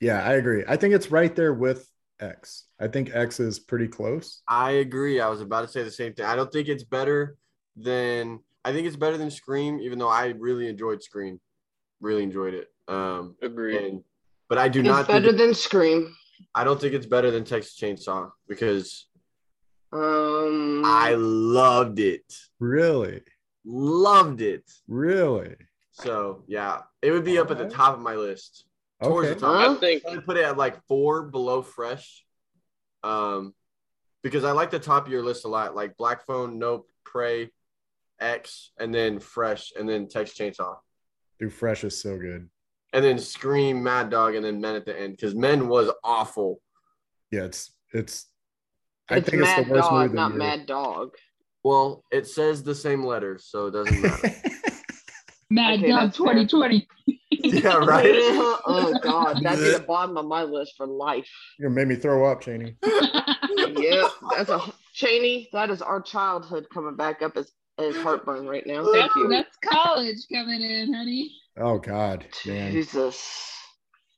Speaker 2: yeah, I agree. I think it's right there with X. I think X is pretty close.
Speaker 4: I agree. I was about to say the same thing. I don't think it's better than I think it's better than Scream, even though I really enjoyed Scream. Really enjoyed it. Um
Speaker 6: Agreed.
Speaker 4: and but I do
Speaker 5: It's
Speaker 4: not think
Speaker 5: better than Scream.
Speaker 4: I don't think it's better than Texas Chainsaw because
Speaker 5: Um,
Speaker 4: I loved it.
Speaker 2: Really,
Speaker 4: Loved it.
Speaker 2: really.
Speaker 4: So yeah, it would be up at the top of my list. Towards
Speaker 2: Okay.
Speaker 4: the top.
Speaker 5: Huh?
Speaker 6: I think
Speaker 4: I would put it at like four below fresh. Um, because I like the top of your list a lot, like Black Phone, Nope, Prey, X, and then Fresh, and then Text Chainsaw,
Speaker 2: Dude, Fresh is so good.
Speaker 4: and then Scream, Mad Dog, and then Men at the end. Because Men was awful.
Speaker 2: Yeah, it's it's. I
Speaker 5: it's
Speaker 2: think
Speaker 5: Mad
Speaker 2: it's the worst
Speaker 5: Dog,
Speaker 2: movie of the
Speaker 5: not. Mad Dog.
Speaker 4: Well, it says the same letters, so it doesn't matter. *laughs*
Speaker 3: Mad
Speaker 5: Okay,
Speaker 3: Dog
Speaker 5: that's fair.
Speaker 3: 2020. *laughs*
Speaker 4: yeah, *laughs* right.
Speaker 5: oh God, that'd be the *laughs* bottom of my list for life.
Speaker 2: you made me throw up, Cheney.
Speaker 5: Yep, that's a Cheney. That is our childhood coming back up as as heartburn right now. Thank
Speaker 3: that's,
Speaker 5: you.
Speaker 3: that's college coming in, honey.
Speaker 2: Oh God, man.
Speaker 5: Jesus,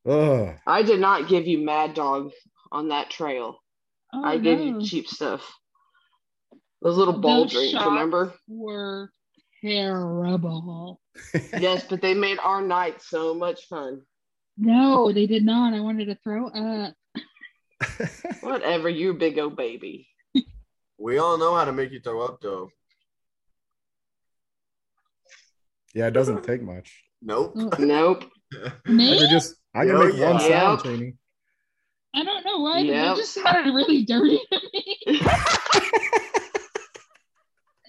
Speaker 2: Ugh.
Speaker 5: I did not give you Mad Dog on that trail.
Speaker 3: Oh,
Speaker 5: I gave
Speaker 3: no.
Speaker 5: you cheap stuff. Those little ball
Speaker 3: Those
Speaker 5: drinks, remember?
Speaker 3: Were terrible.
Speaker 5: Yes, but they made our night so much fun.
Speaker 3: No, they did not. I wanted to throw up. *laughs*
Speaker 5: Whatever, you big old baby.
Speaker 4: We all know how to make you throw up, though.
Speaker 2: yeah, it doesn't take much.
Speaker 4: Nope. Oh.
Speaker 5: Nope.
Speaker 2: I
Speaker 3: Me?
Speaker 2: could just I can
Speaker 4: Oh,
Speaker 2: make one
Speaker 5: yeah.
Speaker 2: sound,
Speaker 5: Yep.
Speaker 2: Cheney.
Speaker 3: I don't know why. but
Speaker 5: Yep.
Speaker 3: That just sounded really dirty to me. *laughs*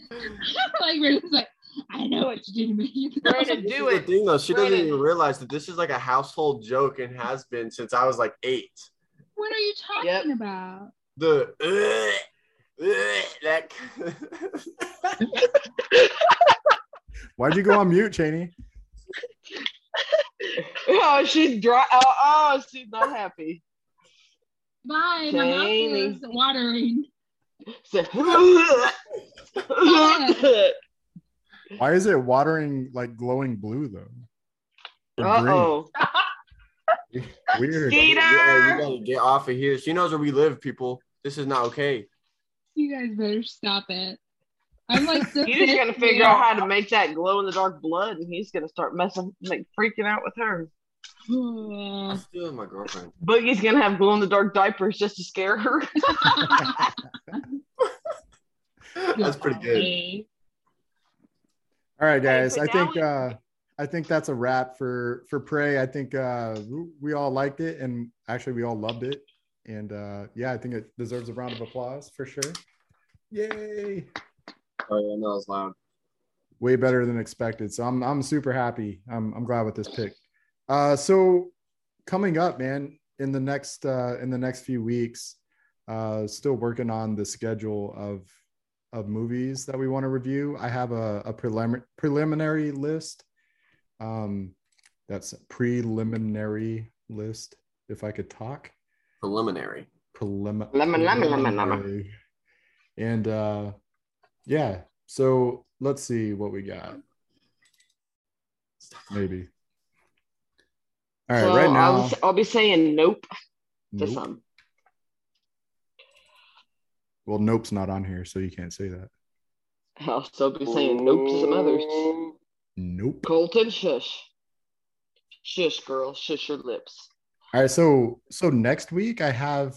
Speaker 3: *laughs* like, we're like, I know what you did to me. You throw
Speaker 5: Brandon,
Speaker 3: up.
Speaker 5: do
Speaker 4: This the
Speaker 5: it.
Speaker 4: thing, though. She doesn't
Speaker 5: Brandon.
Speaker 4: even realize that this is like a household joke and has been since I was like eight.
Speaker 3: What are you talking
Speaker 5: Yep.
Speaker 3: about?
Speaker 4: The uh, *laughs* uh, that *laughs*
Speaker 2: Why'd you go on mute, Cheney? *laughs*
Speaker 5: Oh, she's dry. Oh, oh, she's not happy.
Speaker 3: Bye. My mouth is watering.
Speaker 5: So-
Speaker 2: Why is it watering like glowing blue though? Or
Speaker 5: Uh
Speaker 2: green?
Speaker 5: oh. *laughs*
Speaker 2: Weird.
Speaker 5: Skeeter.
Speaker 4: Yeah, you gotta get off of here. She knows where we live, people. This is not okay.
Speaker 3: You guys better stop it. I'm like, the
Speaker 5: He's
Speaker 3: fifth
Speaker 5: gonna figure out how to make that glow in the dark blood, and he's gonna start messing, like freaking out with her. *sighs*
Speaker 4: I'm still my girlfriend.
Speaker 5: Boogie's gonna have glow in the dark diapers just to scare her. *laughs* *laughs*
Speaker 4: That's pretty good.
Speaker 3: Hey.
Speaker 2: All right, guys. I think uh I think that's a wrap for for Prey. I think uh we all liked it and actually we all loved it. And uh yeah, I think it deserves a round of applause for sure. Yay.
Speaker 4: Oh yeah, no, it's loud.
Speaker 2: way better than expected. So I'm I'm super happy. I'm I'm glad with this pick. Uh, so coming up, man, in the next uh, in the next few weeks, uh, still working on the schedule of of movies that we want to review. I have a, a prelim- preliminary list. Um, that's a preliminary list. If I could talk,
Speaker 4: Preliminary.
Speaker 2: Prelim-
Speaker 5: Lemon, lemon, lemon, lemon.
Speaker 2: preliminary. And uh, yeah. So let's see what we got. Maybe. All right.
Speaker 5: so
Speaker 2: right now.
Speaker 5: I'll, I'll be saying nope to
Speaker 2: Nope.
Speaker 5: some.
Speaker 2: Well, nope's not on here, so you can't say that.
Speaker 5: I'll still be saying nope to some others.
Speaker 2: Nope.
Speaker 5: Colton, shush. Shush, girl. Shush your lips.
Speaker 2: All right, so so next week I have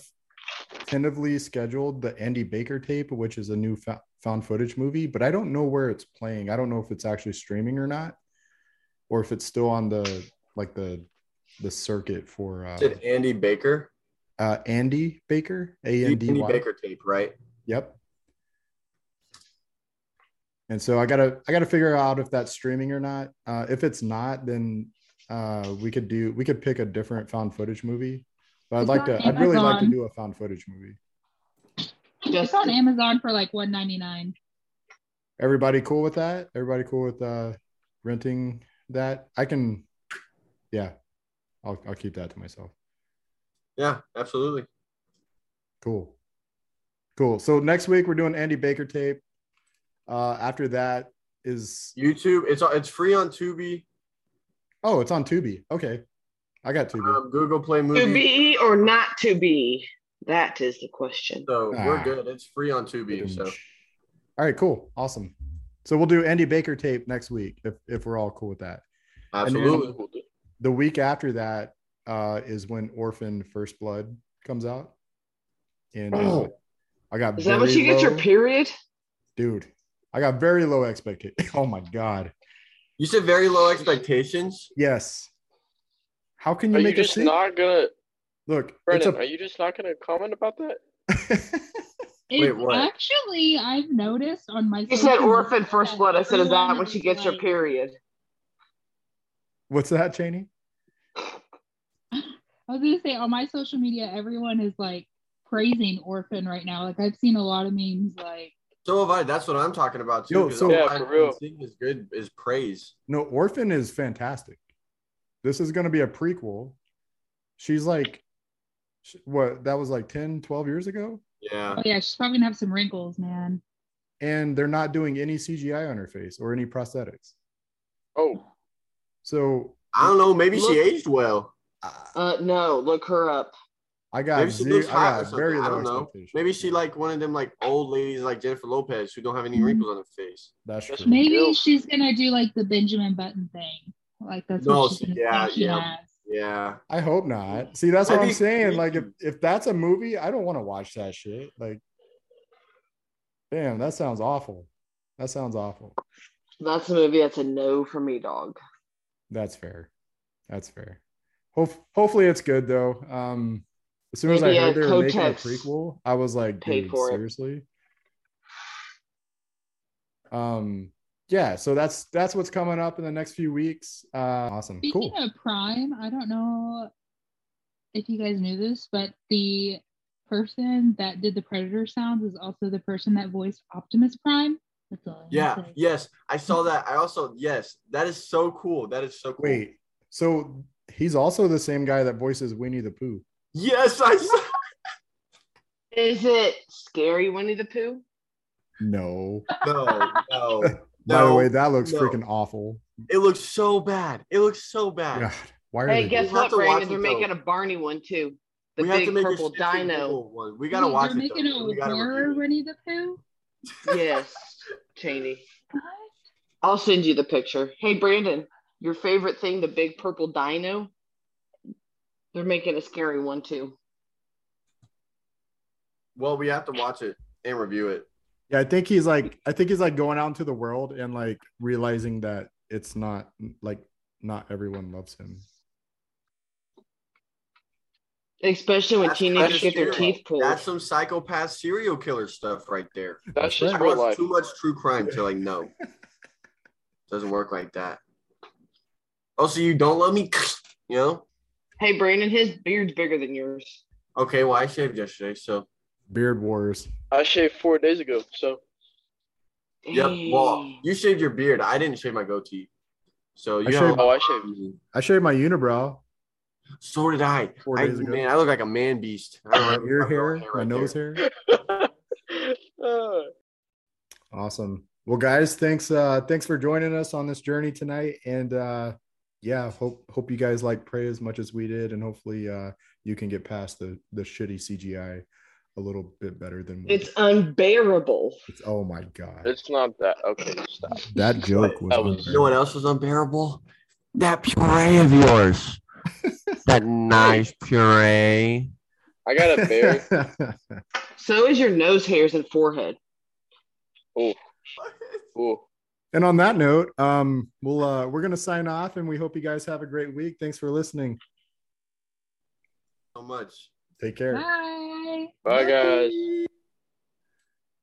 Speaker 2: tentatively scheduled the Andy Baker tape, which is a new fo- found footage movie, but I don't know where it's playing. I don't know if it's actually streaming or not, or if it's still on the like the the circuit for uh,
Speaker 4: Did Andy Baker?
Speaker 2: Uh Andy Baker, A N D
Speaker 4: Andy Baker tape, right?
Speaker 2: Yep. And so I gotta I gotta figure out if that's streaming or not. Uh, if it's not, then uh, we could do we could pick a different found footage movie. But I'd
Speaker 3: It's
Speaker 2: like
Speaker 3: on
Speaker 2: to I'd really like to do a found footage movie.
Speaker 3: It's
Speaker 5: Just
Speaker 3: on Amazon for like one ninety nine.
Speaker 2: Everybody cool with that? Everybody cool with uh, renting that? I can, yeah, I'll I'll keep that to myself.
Speaker 4: Yeah, absolutely.
Speaker 2: Cool. Cool. So next week we're doing Andy Baker tape. Uh, after that is
Speaker 4: YouTube. It's it's free on Tubi,
Speaker 2: oh, it's on Tubi. Okay, I got Tubi.
Speaker 4: um, Google Play Movie.
Speaker 5: to
Speaker 4: Movie.
Speaker 5: be or not to be? That is the question.
Speaker 4: So
Speaker 2: Ah.
Speaker 4: we're good. It's free on Tubi. So
Speaker 2: All right, cool, awesome. So we'll do Andy Baker tape next week if if we're all cool with that.
Speaker 4: absolutely.
Speaker 2: The week after that uh, is when Orphan First Blood comes out, and uh,
Speaker 5: Oh.
Speaker 2: I got
Speaker 5: Is that when
Speaker 2: very
Speaker 5: you get your period?
Speaker 2: dude. I got very low expectations. *laughs* Oh my god,
Speaker 4: You said very low expectations.
Speaker 2: yes. How can you
Speaker 6: Are you
Speaker 2: make a
Speaker 6: just
Speaker 2: scene?
Speaker 6: not gonna,
Speaker 2: Look,
Speaker 6: Brendan?
Speaker 2: it's
Speaker 6: Are you just not gonna comment about that?
Speaker 2: a.
Speaker 3: It's
Speaker 4: what?
Speaker 3: actually I've noticed on my.
Speaker 5: You said orphan first blood. I said, is that
Speaker 3: everyone
Speaker 5: when she gets her
Speaker 3: like-
Speaker 5: period?
Speaker 2: What's that, Cheney?
Speaker 3: I was gonna say on my social media, everyone is like praising Orphan right now. Like I've seen a lot of memes like
Speaker 4: So have I. That's what I'm talking about too.
Speaker 2: Yo,
Speaker 4: 'cause
Speaker 2: so-
Speaker 6: Yeah,
Speaker 4: I've
Speaker 6: for real.
Speaker 4: seeing is good is praise.
Speaker 2: No, Orphan is fantastic. This is going to be a prequel. She's like, what? That was like 10, 12 years ago.
Speaker 4: Yeah.
Speaker 3: oh yeah, she's probably gonna have some wrinkles, man.
Speaker 2: And they're not doing any CGI on her face or any prosthetics.
Speaker 6: Oh,
Speaker 2: So
Speaker 4: I don't know. Maybe
Speaker 5: Look-
Speaker 4: she aged well.
Speaker 2: I-
Speaker 5: Uh, no, look her up.
Speaker 2: I got,
Speaker 4: Maybe she
Speaker 2: zero,
Speaker 4: looks
Speaker 2: I
Speaker 4: hot or
Speaker 2: got
Speaker 4: something.
Speaker 2: very
Speaker 4: I
Speaker 2: low
Speaker 4: don't know.
Speaker 2: expectations.
Speaker 4: Maybe she like one of them like old ladies like Jennifer Lopez who don't have any
Speaker 3: Mhm.
Speaker 4: wrinkles on her face.
Speaker 2: That's
Speaker 6: That's
Speaker 2: true.
Speaker 3: Maybe
Speaker 6: Yo.
Speaker 3: she's gonna do like the Benjamin Button thing. Like that's
Speaker 4: No,
Speaker 3: what she's
Speaker 4: she-
Speaker 3: gonna
Speaker 4: yeah,
Speaker 3: say she
Speaker 4: yeah.
Speaker 3: has.
Speaker 4: Yeah.
Speaker 2: I hope not. See, that's what
Speaker 4: That'd
Speaker 2: I'm
Speaker 4: be
Speaker 2: saying. Like, if, if that's a movie, I don't want to watch that shit. Like, damn, that sounds awful. That sounds awful.
Speaker 5: That's a movie that's a no for me, dog.
Speaker 2: That's fair. That's fair. Hope, hopefully it's good though. Um, as soon as I heard they were making a prequel, I was like, dude,
Speaker 5: for it.
Speaker 2: seriously. Um, yeah. So that's that's what's coming up in the next few weeks. Uh, awesome.
Speaker 3: Speaking
Speaker 2: Cool.
Speaker 3: of Prime, I don't know if you guys knew this, but the person that did the Predator sounds is also the person that voiced Optimus Prime. That's all. I'm
Speaker 4: Yeah.
Speaker 3: say.
Speaker 4: Yes. I saw that. I also yes. That is so cool. That is so cool.
Speaker 2: Wait. So he's also the same guy that voices Winnie the Pooh.
Speaker 4: Yes, I saw.
Speaker 5: Is it scary Winnie the Pooh?
Speaker 2: No.
Speaker 4: No, no. *laughs*
Speaker 2: By the
Speaker 4: No,
Speaker 2: way, that looks
Speaker 4: no.
Speaker 2: freaking awful.
Speaker 4: It looks so bad. It looks so bad.
Speaker 2: God, why are
Speaker 5: Hey,
Speaker 2: they
Speaker 5: guess what, Brandon? They're making a Barney one too. The
Speaker 4: we have
Speaker 5: big
Speaker 4: to make
Speaker 5: purple
Speaker 4: a shifting
Speaker 5: dino.
Speaker 4: One. We gotta
Speaker 3: Wait,
Speaker 4: watch
Speaker 3: they're
Speaker 4: it.
Speaker 3: making
Speaker 4: Though.
Speaker 3: a
Speaker 4: We
Speaker 3: horror. Winnie the Pooh.
Speaker 5: Yes, Cheney. *laughs*
Speaker 3: What?
Speaker 5: I'll send you the picture. Hey, Brandon, your favorite thing, the big purple dino? They're making a scary one too.
Speaker 4: Well, we have to watch it and review it.
Speaker 2: Yeah, I think he's like I think he's like going out into the world and like realizing that it's not like not everyone loves him.
Speaker 5: Especially when
Speaker 4: That's
Speaker 5: teenagers get their
Speaker 4: scary.
Speaker 5: teeth pulled.
Speaker 4: That's some psychopath serial killer stuff right there.
Speaker 6: that's just real life.
Speaker 4: too much true crime to like no. *laughs* Doesn't work like that. Also, you don't love me, *sniffs* you know?
Speaker 5: Hey, Brandon, his beard's bigger than yours.
Speaker 4: Okay, well, I shaved yesterday, so
Speaker 2: Beard wars.
Speaker 6: I shaved four days ago, so
Speaker 4: yep. Well, you shaved your beard. I didn't shave my goatee, so you
Speaker 2: I
Speaker 4: know.
Speaker 2: shaved-
Speaker 6: oh, I shaved.
Speaker 2: I shaved my unibrow.
Speaker 4: So did I.
Speaker 2: Four
Speaker 4: I
Speaker 2: days ago.
Speaker 4: man, I look like a man beast. I don't
Speaker 2: My
Speaker 4: know,
Speaker 2: ear
Speaker 4: I've
Speaker 2: hair, my nose
Speaker 4: there.
Speaker 2: hair. *laughs* Awesome. Well, guys, thanks. Uh, thanks for joining us on this journey tonight. And uh, yeah, hope hope you guys like Prey as much as we did, and hopefully uh, you can get past the the shitty CGI a little bit better than we
Speaker 5: It's
Speaker 2: did.
Speaker 5: unbearable.
Speaker 2: It's, oh my god,
Speaker 6: it's not that. Okay, stop.
Speaker 2: that joke was.
Speaker 6: That was-
Speaker 4: You know what else was unbearable? That puree of yours. *laughs* that nice puree.
Speaker 6: I got a bear. *laughs*
Speaker 5: So is your nose hairs and forehead.
Speaker 6: Oh, oh.
Speaker 2: And on that note, um, we'll uh, we're gonna sign off, and we hope you guys have a great week. Thanks for listening.
Speaker 4: So much.
Speaker 2: Take care.
Speaker 3: Bye.
Speaker 6: Bye, guys.
Speaker 2: Bye.